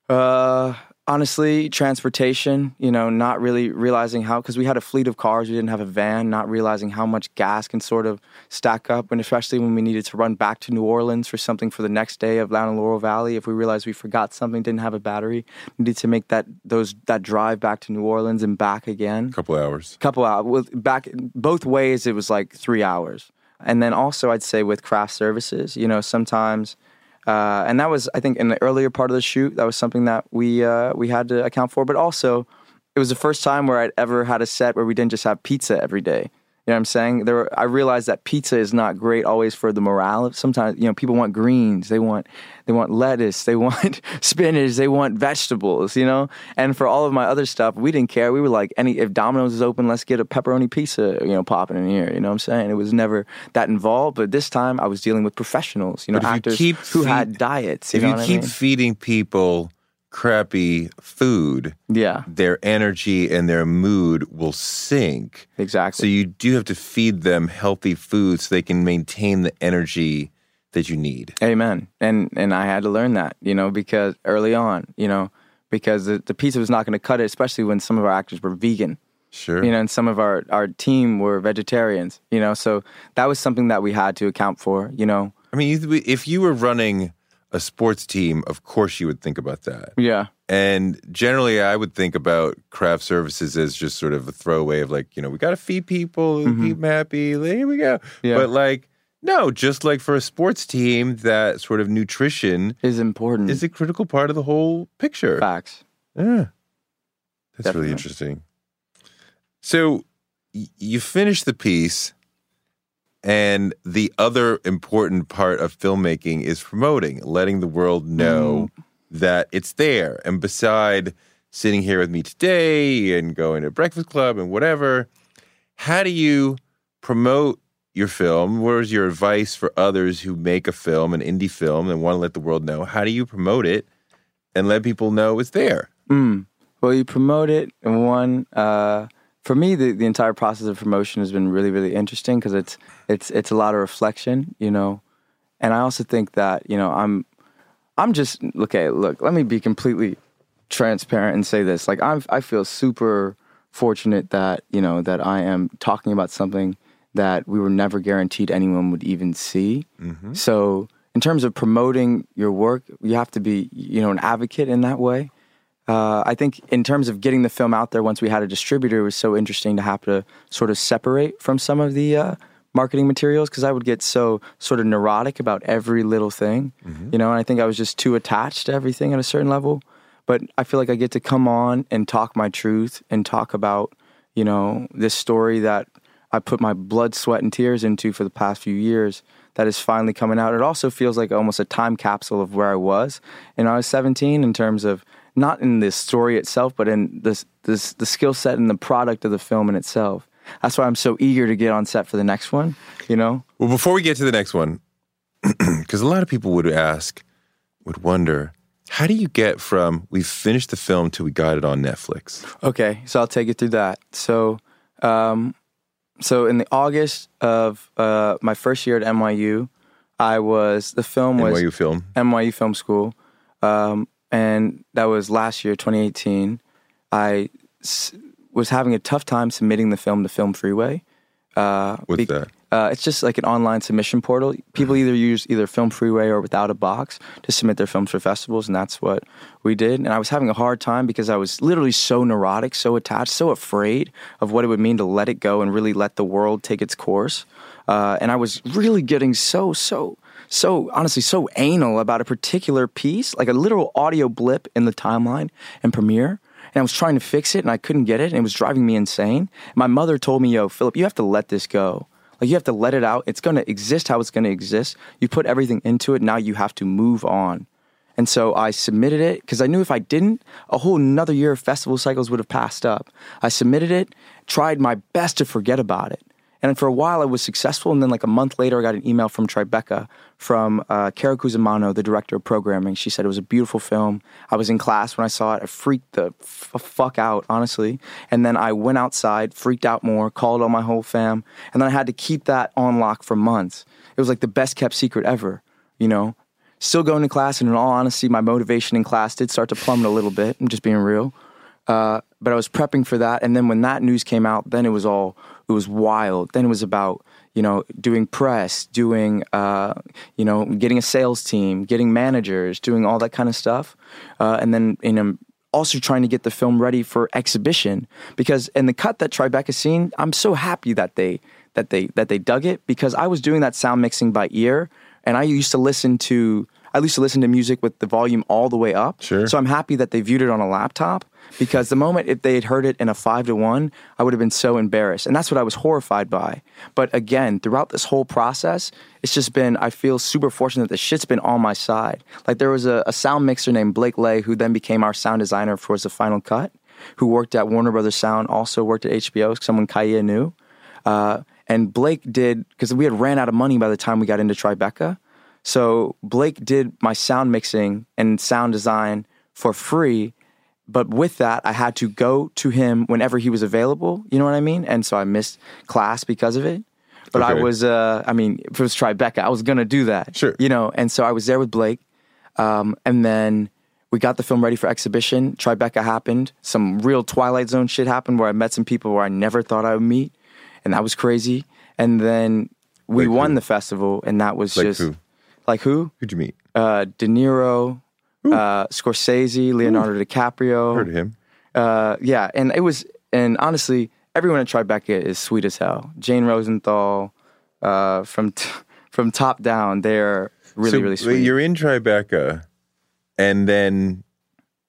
uh, honestly transportation. You know, not really realizing how because we had a fleet of cars, we didn't have a van. Not realizing how much gas can sort of stack up, and especially when we needed to run back to New Orleans for something for the next day of down in Laurel Valley. If we realized we forgot something, didn't have a battery, needed to make that those that drive back to New Orleans and back again. A couple hours. couple hours. Back both ways, it was like three hours. And then also, I'd say with craft services, you know, sometimes, uh, and that was I think in the earlier part of the shoot, that was something that we uh, we had to account for. But also, it was the first time where I'd ever had a set where we didn't just have pizza every day. You know what I'm saying? There, were, I realized that pizza is not great always for the morale. Sometimes, you know, people want greens, they want, they want lettuce, they want spinach, they want vegetables. You know, and for all of my other stuff, we didn't care. We were like, any if Domino's is open, let's get a pepperoni pizza. You know, popping in here. You know what I'm saying? It was never that involved. But this time, I was dealing with professionals. You know, you actors keep who feed- had diets. You If you what I keep mean? feeding people crappy food, yeah, their energy and their mood will sink. exactly. So you do have to feed them healthy food so they can maintain the energy that you need. Amen. And and I had to learn that, you know, because early on, you know, because the, the pizza was not going to cut it, especially when some of our actors were vegan, Sure. you know, and some of our, our team were vegetarians, you know, so that was something that we had to account for, you know. I mean, if you were running a sports team, of course you would think about that. Yeah. And generally, I would think about craft services as just sort of a throwaway of like, you know, we got to feed people, keep them happy. Here we go. Mm-hmm. Yeah. But like, no, just like for a sports team, that sort of nutrition Is important. is a critical part of the whole picture. Facts. Yeah. That's Definitely. really interesting. So y- you finish the piece, and the other important part of filmmaking is promoting, letting the world know that it's there. And beside sitting here with me today and going to Breakfast Club and whatever, how do you promote your film? What is your advice for others who make a film, an indie film, and want to let the world know? How do you promote it and let people know it's there? Mm. Well, you promote it, and one uh, for me, the, the entire process of promotion has been really, really interesting because it's it's it's a lot of reflection, you know. And I also think that you know I'm I'm just okay. Look, let me be completely transparent and say this. Like I'm I feel super fortunate that you know that I am talking about something that we were never guaranteed anyone would even see. Mm-hmm. So in terms of promoting your work, you have to be you know an advocate in that way. Uh, I think in terms of getting the film out there, once we had a distributor, it was so interesting to have to sort of separate from some of the uh, marketing materials because I would get so sort of neurotic about every little thing, you know. And I think I was just too attached to everything at a certain level. But I feel like I get to come on and talk my truth and talk about, you know, this story that I put my blood, sweat, and tears into for the past few years that is finally coming out. It also feels like almost a time capsule of where I was. And I was 17 in terms of not in the story itself, but in this, this the skill set and the product of the film in itself. That's why I'm so eager to get on set for the next one, you know? Well, before we get to the next one, because a lot of people would ask, would wonder, how do you get from we finished the film to we got it on Netflix? Okay, so I'll take you through that. So, um, so in the August of uh, my first year at NYU, I was the film was NYU film. NYU Film School, um, and that was last year, 2018. I s- was having a tough time submitting the film to FilmFreeway Uh, What's that? Uh, it's just like an online submission portal. People either use either FilmFreeway or Withoutabox to submit their films for festivals, and that's what we did. And I was having a hard time because I was literally so neurotic, so attached, so afraid of what it would mean to let it go and really let the world take its course. Uh, and I was really getting so, so, so honestly, so anal about a particular piece, like a literal audio blip in the timeline and Premiere. And I was trying to fix it and I couldn't get it, and it was driving me insane. My mother told me, Yo, Phillip, you have to let this go. Like you have to let it out. It's going to exist how it's going to exist. You put everything into it. Now you have to move on. And so I submitted it because I knew if I didn't, a whole another year of festival cycles would have passed up. I submitted it, tried my best to forget about it. And for a while, I was successful. And then, like a month later, I got an email from Tribeca, from uh, Cara Cusumano, the director of programming. She said it was a beautiful film. I was in class when I saw it. I freaked the f- fuck out, honestly. And then I went outside, freaked out more, called all my whole fam. And then I had to keep that on lock for months. It was like the best kept secret ever, you know? Still going to class, and in all honesty, my motivation in class did start to plummet a little bit. I'm just being real. Uh, but I was prepping for that, and then when that news came out, then it was all it was wild. Then it was about you know doing press, doing uh, you know getting a sales team, getting managers, doing all that kind of stuff, uh, and then you know also trying to get the film ready for exhibition because in the cut that Tribeca seen, I'm so happy that they that they that they dug it because I was doing that sound mixing by ear, and I used to listen to. I used to listen to music with the volume all the way up. Sure. So I'm happy that they viewed it on a laptop because the moment if they had heard it in a five to one, I would have been so embarrassed. And that's what I was horrified by. But again, throughout this whole process, it's just been, I feel super fortunate that the shit's been on my side. Like there was a, a sound mixer named Blake Leyh who then became our sound designer for the final cut, who worked at Warner Brothers Sound, also worked at HBO, someone Kaya knew. Uh, and Blake did, because we had ran out of money by the time we got into Tribeca. So Blake did my sound mixing and sound design for free but with that, I had to go to him whenever he was available. You know what I mean? And so I missed class because of it. But I was, uh, I mean, if it was Tribeca, I was gonna do that. Sure. You know, and so I was there with Blake, um, and then we got the film ready for exhibition. Tribeca happened. Some real Twilight Zone shit happened where I met some people where I never thought I would meet, and that was crazy. And then we Like won who? the festival, and that was Like just who? like who? Who'd you meet? Uh, De Niro, uh, Scorsese, Leonardo DiCaprio. Heard of him. Uh, yeah, and it was, and honestly, everyone at Tribeca is sweet as hell. Jane Rosenthal, uh, from t- from top down, they're really so really sweet. You're in Tribeca, and then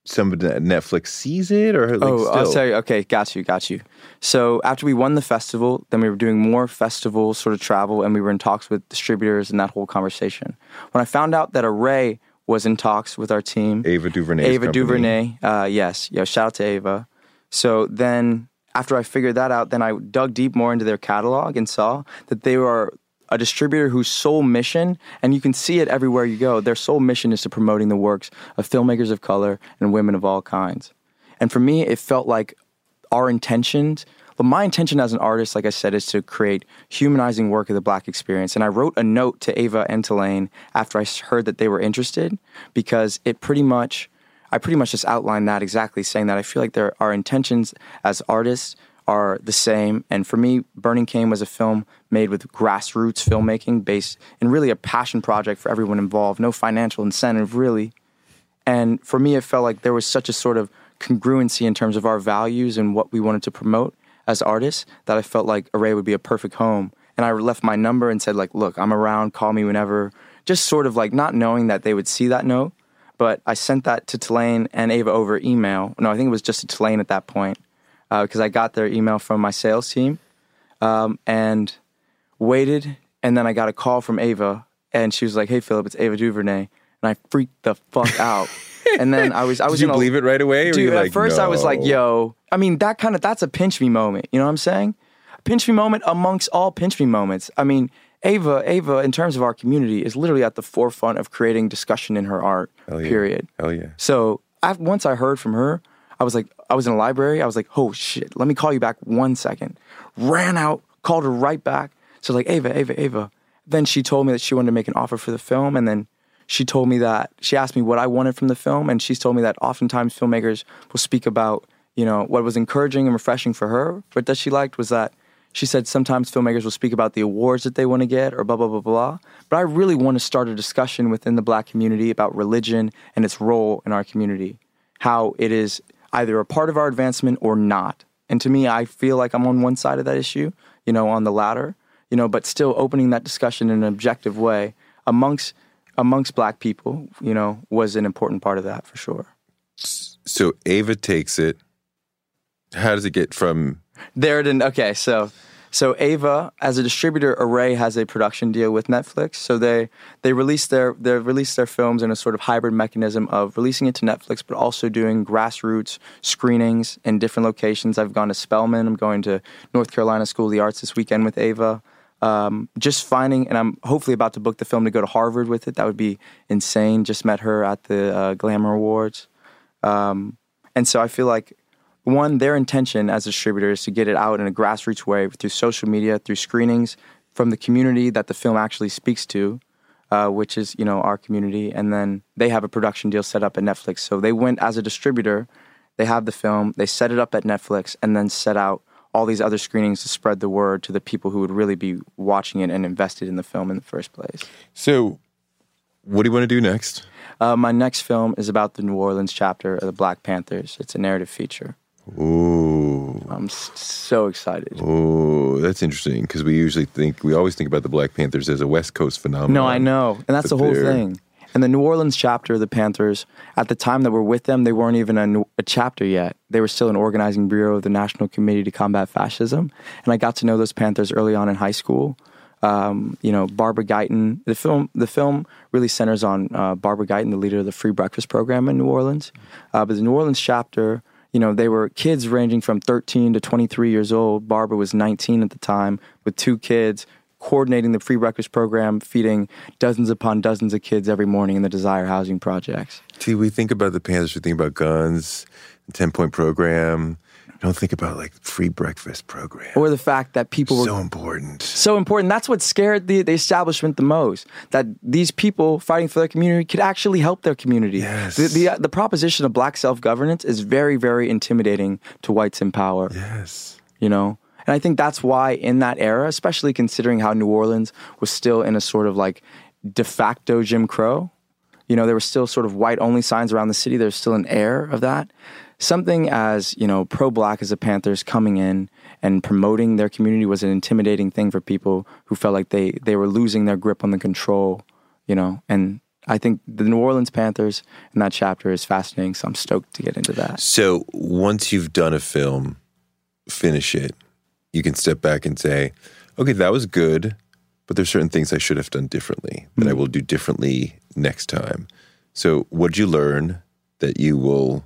somebody Netflix sees it, or like oh, still? I'll tell you. Okay, got you, got you. So after we won the festival, then we were doing more festival sort of travel, and we were in talks with distributors and that whole conversation. When I found out that Array was in talks with our team, Ava DuVernay. Ava company. DuVernay. Uh, yes, yeah. Shout out to Ava. So then, after I figured that out, then I dug deep more into their catalog and saw that they were a distributor whose sole mission, and you can see it everywhere you go. Their sole mission is to promoting the works of filmmakers of color and women of all kinds. And for me, it felt like our intentions. Well, my intention as an artist, like I said, is to create humanizing work of the Black experience. And I wrote a note to Ava and Tilane after I heard that they were interested, because it pretty much, I pretty much just outlined that exactly, saying that I feel like there, our intentions as artists are the same. And for me, Burning Cane was a film made with grassroots filmmaking, based and really a passion project for everyone involved. No financial incentive, really. And for me, it felt like there was such a sort of congruency in terms of our values and what we wanted to promote as artists that I felt like Array would be a perfect home. And I left my number and said, like, look, I'm around, call me whenever. Just sort of like not knowing that they would see that note. But I sent that to Tilane and Ava over email. No, I think it was just to Tilane at that point because I got their email from my sales team um, and waited. And then I got a call from Ava, and she was like, "Hey, Phillip, it's Ava DuVernay," and I freaked the fuck out. and then I was, I was Did you believe it right away? or Dude, at like, first I was like, "Yo," I mean, that kind of that's a pinch me moment. You know what I'm saying? A pinch me moment amongst all pinch me moments. I mean, Ava, Ava, in terms of our community, is literally at the forefront of creating discussion in her art. Hell yeah. Period. Hell yeah. So I, once I heard from her, I was like, I was in a library. I was like, oh shit, let me call you back one second. Ran out, called her right back. So like, Ava, Ava, Ava. Then she told me that she wanted to make an offer for the film, and then she told me that she asked me what I wanted from the film, and she's told me that oftentimes filmmakers will speak about, you know, what was encouraging and refreshing for her, but that she liked was that She said sometimes filmmakers will speak about the awards that they want to get or blah, blah, blah, blah. But I really want to start a discussion within the black community about religion and its role in our community, how it is either a part of our advancement or not. And to me, I feel like I'm on one side of that issue, you know, on the latter, you know, but still opening that discussion in an objective way amongst amongst black people, you know, was an important part of that for sure. So Ava takes it. How does it get from There it okay, so so Ava, as a distributor, Array has a production deal with Netflix. So they they release their they release their films in a sort of hybrid mechanism of releasing it to Netflix, but also doing grassroots screenings in different locations. I've gone to Spelman. I'm going to North Carolina School of the Arts this weekend with Ava. Um, just finding, and I'm hopefully about to book the film to go to Harvard with it. That would be insane. Just met her at the uh, Glamour Awards, um, and so I feel like one, their intention as distributors is to get it out in a grassroots way through social media, through screenings from the community that the film actually speaks to, uh, which is you know our community, and then they have a production deal set up at Netflix. So they went as a distributor, they have the film, they set it up at Netflix, and then set out all these other screenings to spread the word to the people who would really be watching it and invested in the film in the first place. So what do you want to do next? Uh, my next film is about the New Orleans chapter of the Black Panthers. It's a narrative feature. Ooh. I'm so excited. Oh, that's interesting because we usually think we always think about the Black Panthers as a West Coast phenomenon. No, I know. And that's the whole thing. And the New Orleans chapter of the Panthers, at the time that we're with them, they weren't even a, a chapter yet. They were still an organizing bureau of the National Committee to Combat Fascism. And I got to know those Panthers early on in high school. Um, you know, Barbara Guyton. The film, the film really centers on uh, Barbara Guyton, the leader of the Free Breakfast Program in New Orleans. Uh, but the New Orleans chapter, you know, they were kids ranging from 13 to 23 years old. Barbara was 19 at the time with two kids coordinating the free breakfast program, feeding dozens upon dozens of kids every morning in the Desire Housing Projects. See, we think about the Panthers, we think about guns, ten point program. Don't think about like free breakfast program. Or the fact that people were so important. so important. That's what scared the, the establishment the most. That these people fighting for their community could actually help their community. Yes. The, the, the proposition of black self governance is very, very intimidating to whites in power. Yes. you know and i think that's why in that era especially considering how new orleans was still in a sort of like de facto jim crow you know there were still sort of white only signs around the city there's still an air of that something as you know pro-black as the panthers coming in and promoting their community was an intimidating thing for people who felt like they they were losing their grip on the control you know and I think the New Orleans Panthers in that chapter is fascinating, so I'm stoked to get into that. So once you've done a film, finish it, you can step back and say, okay, that was good, but there's certain things I should have done differently that I hmm. will do differently next time. So what'd you learn that you will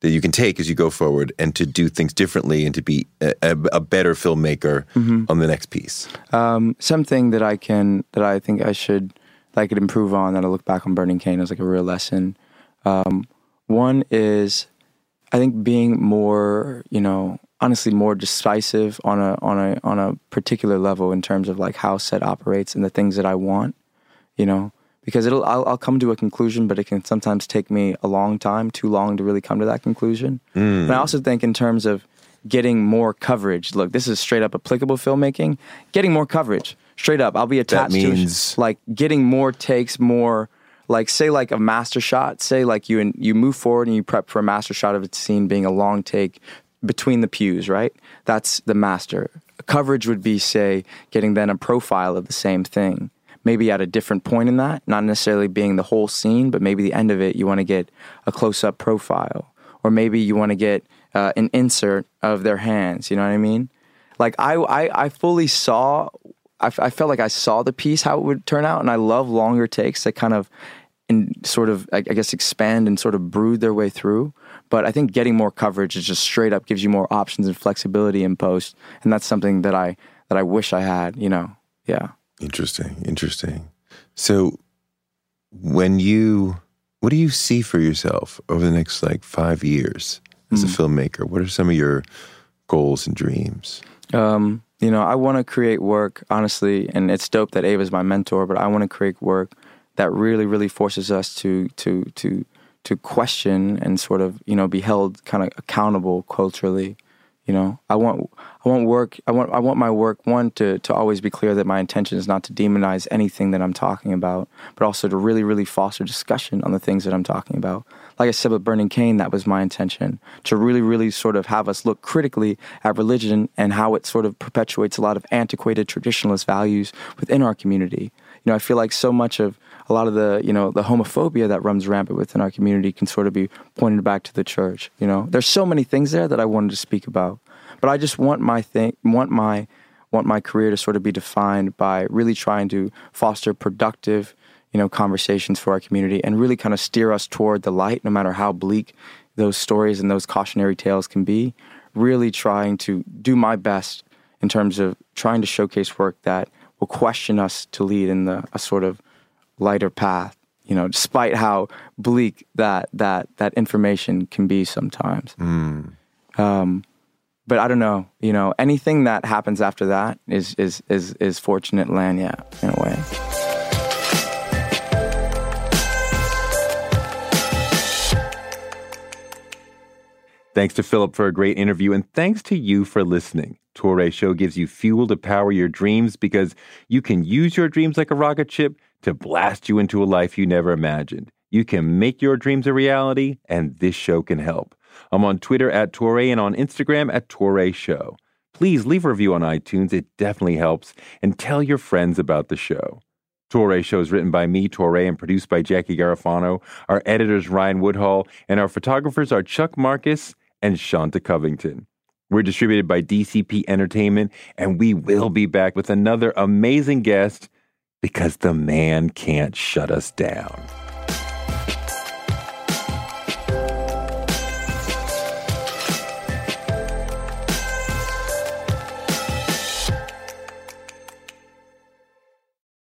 that you can take as you go forward and to do things differently and to be a, a, better filmmaker on the next piece? Um, something that I can that I think I should that I could improve on that I look back on Burning Cane as like a real lesson. Um, one is I think being more, you know, honestly more decisive on a on a on a particular level in terms of like how set operates and the things that I want, you know, because it'll I'll, I'll come to a conclusion, but it can sometimes take me a long time, too long to really come to that conclusion. Mm. And I also think in terms of getting more coverage. Look, this is straight up applicable filmmaking. Getting more coverage, straight up. I'll be attached that means- to like getting more takes, more like say like a master shot. Say like you and you move forward and you prep for a master shot of a scene being a long take between the pews, right? That's the master. Coverage would be say getting then a profile of the same thing. Maybe at a different point in that, not necessarily being the whole scene, but maybe the end of it, you want to get a close up profile. Or maybe you want to get uh, an insert of their hands. You know what I mean? Like I, I, I fully saw. I, f- I felt like I saw the piece how it would turn out, and I love longer takes that kind of, and sort of I, I guess expand and sort of brood their way through. But I think getting more coverage is just straight up gives you more options and flexibility in post, and that's something that I that I wish I had. You know, yeah. Interesting, interesting. So, when you, what do you see for yourself over the next like five years as a filmmaker? What are some of your goals and dreams? Um, you know, I want to create work, honestly, and it's dope that Ava's my mentor, but I want to create work that really, really forces us to to to to question and sort of you know be held kind of accountable culturally. You know, I want I want work. I want I want my work one to to always be clear that my intention is not to demonize anything that I'm talking about, but also to really really foster discussion on the things that I'm talking about. Like I said with Burning Cane, that was my intention to really really sort of have us look critically at religion and how it sort of perpetuates a lot of antiquated traditionalist values within our community. You know, I feel like so much of a lot of the you know the homophobia that runs rampant within our community can sort of be pointed back to the church. You know, there's so many things there that I wanted to speak about. But I just want my thing, want my want my career to sort of be defined by really trying to foster productive, you know, conversations for our community and really kind of steer us toward the light, no matter how bleak those stories and those cautionary tales can be. Really trying to do my best in terms of trying to showcase work that will question us to lead in the a sort of lighter path. You know, despite how bleak that that that information can be sometimes. Mm. Um, but I don't know. You know, anything that happens after that is is is is fortunate land, yeah, in a way. Thanks to Phillip for a great interview, and thanks to you for listening. Touré Show gives you fuel to power your dreams because you can use your dreams like a rocket ship to blast you into a life you never imagined. You can make your dreams a reality, and this show can help. I'm on Twitter at Touré and on Instagram at Touré Show. Please leave a review on iTunes, it definitely helps, and tell your friends about the show. Touré Show is written by me, Touré, and produced by Jackie Garofano. Our editors, Ryan Woodhall, and our photographers are Chuck Marcus and Shanta Covington. We're distributed by DCP Entertainment, and we will be back with another amazing guest because the man can't shut us down.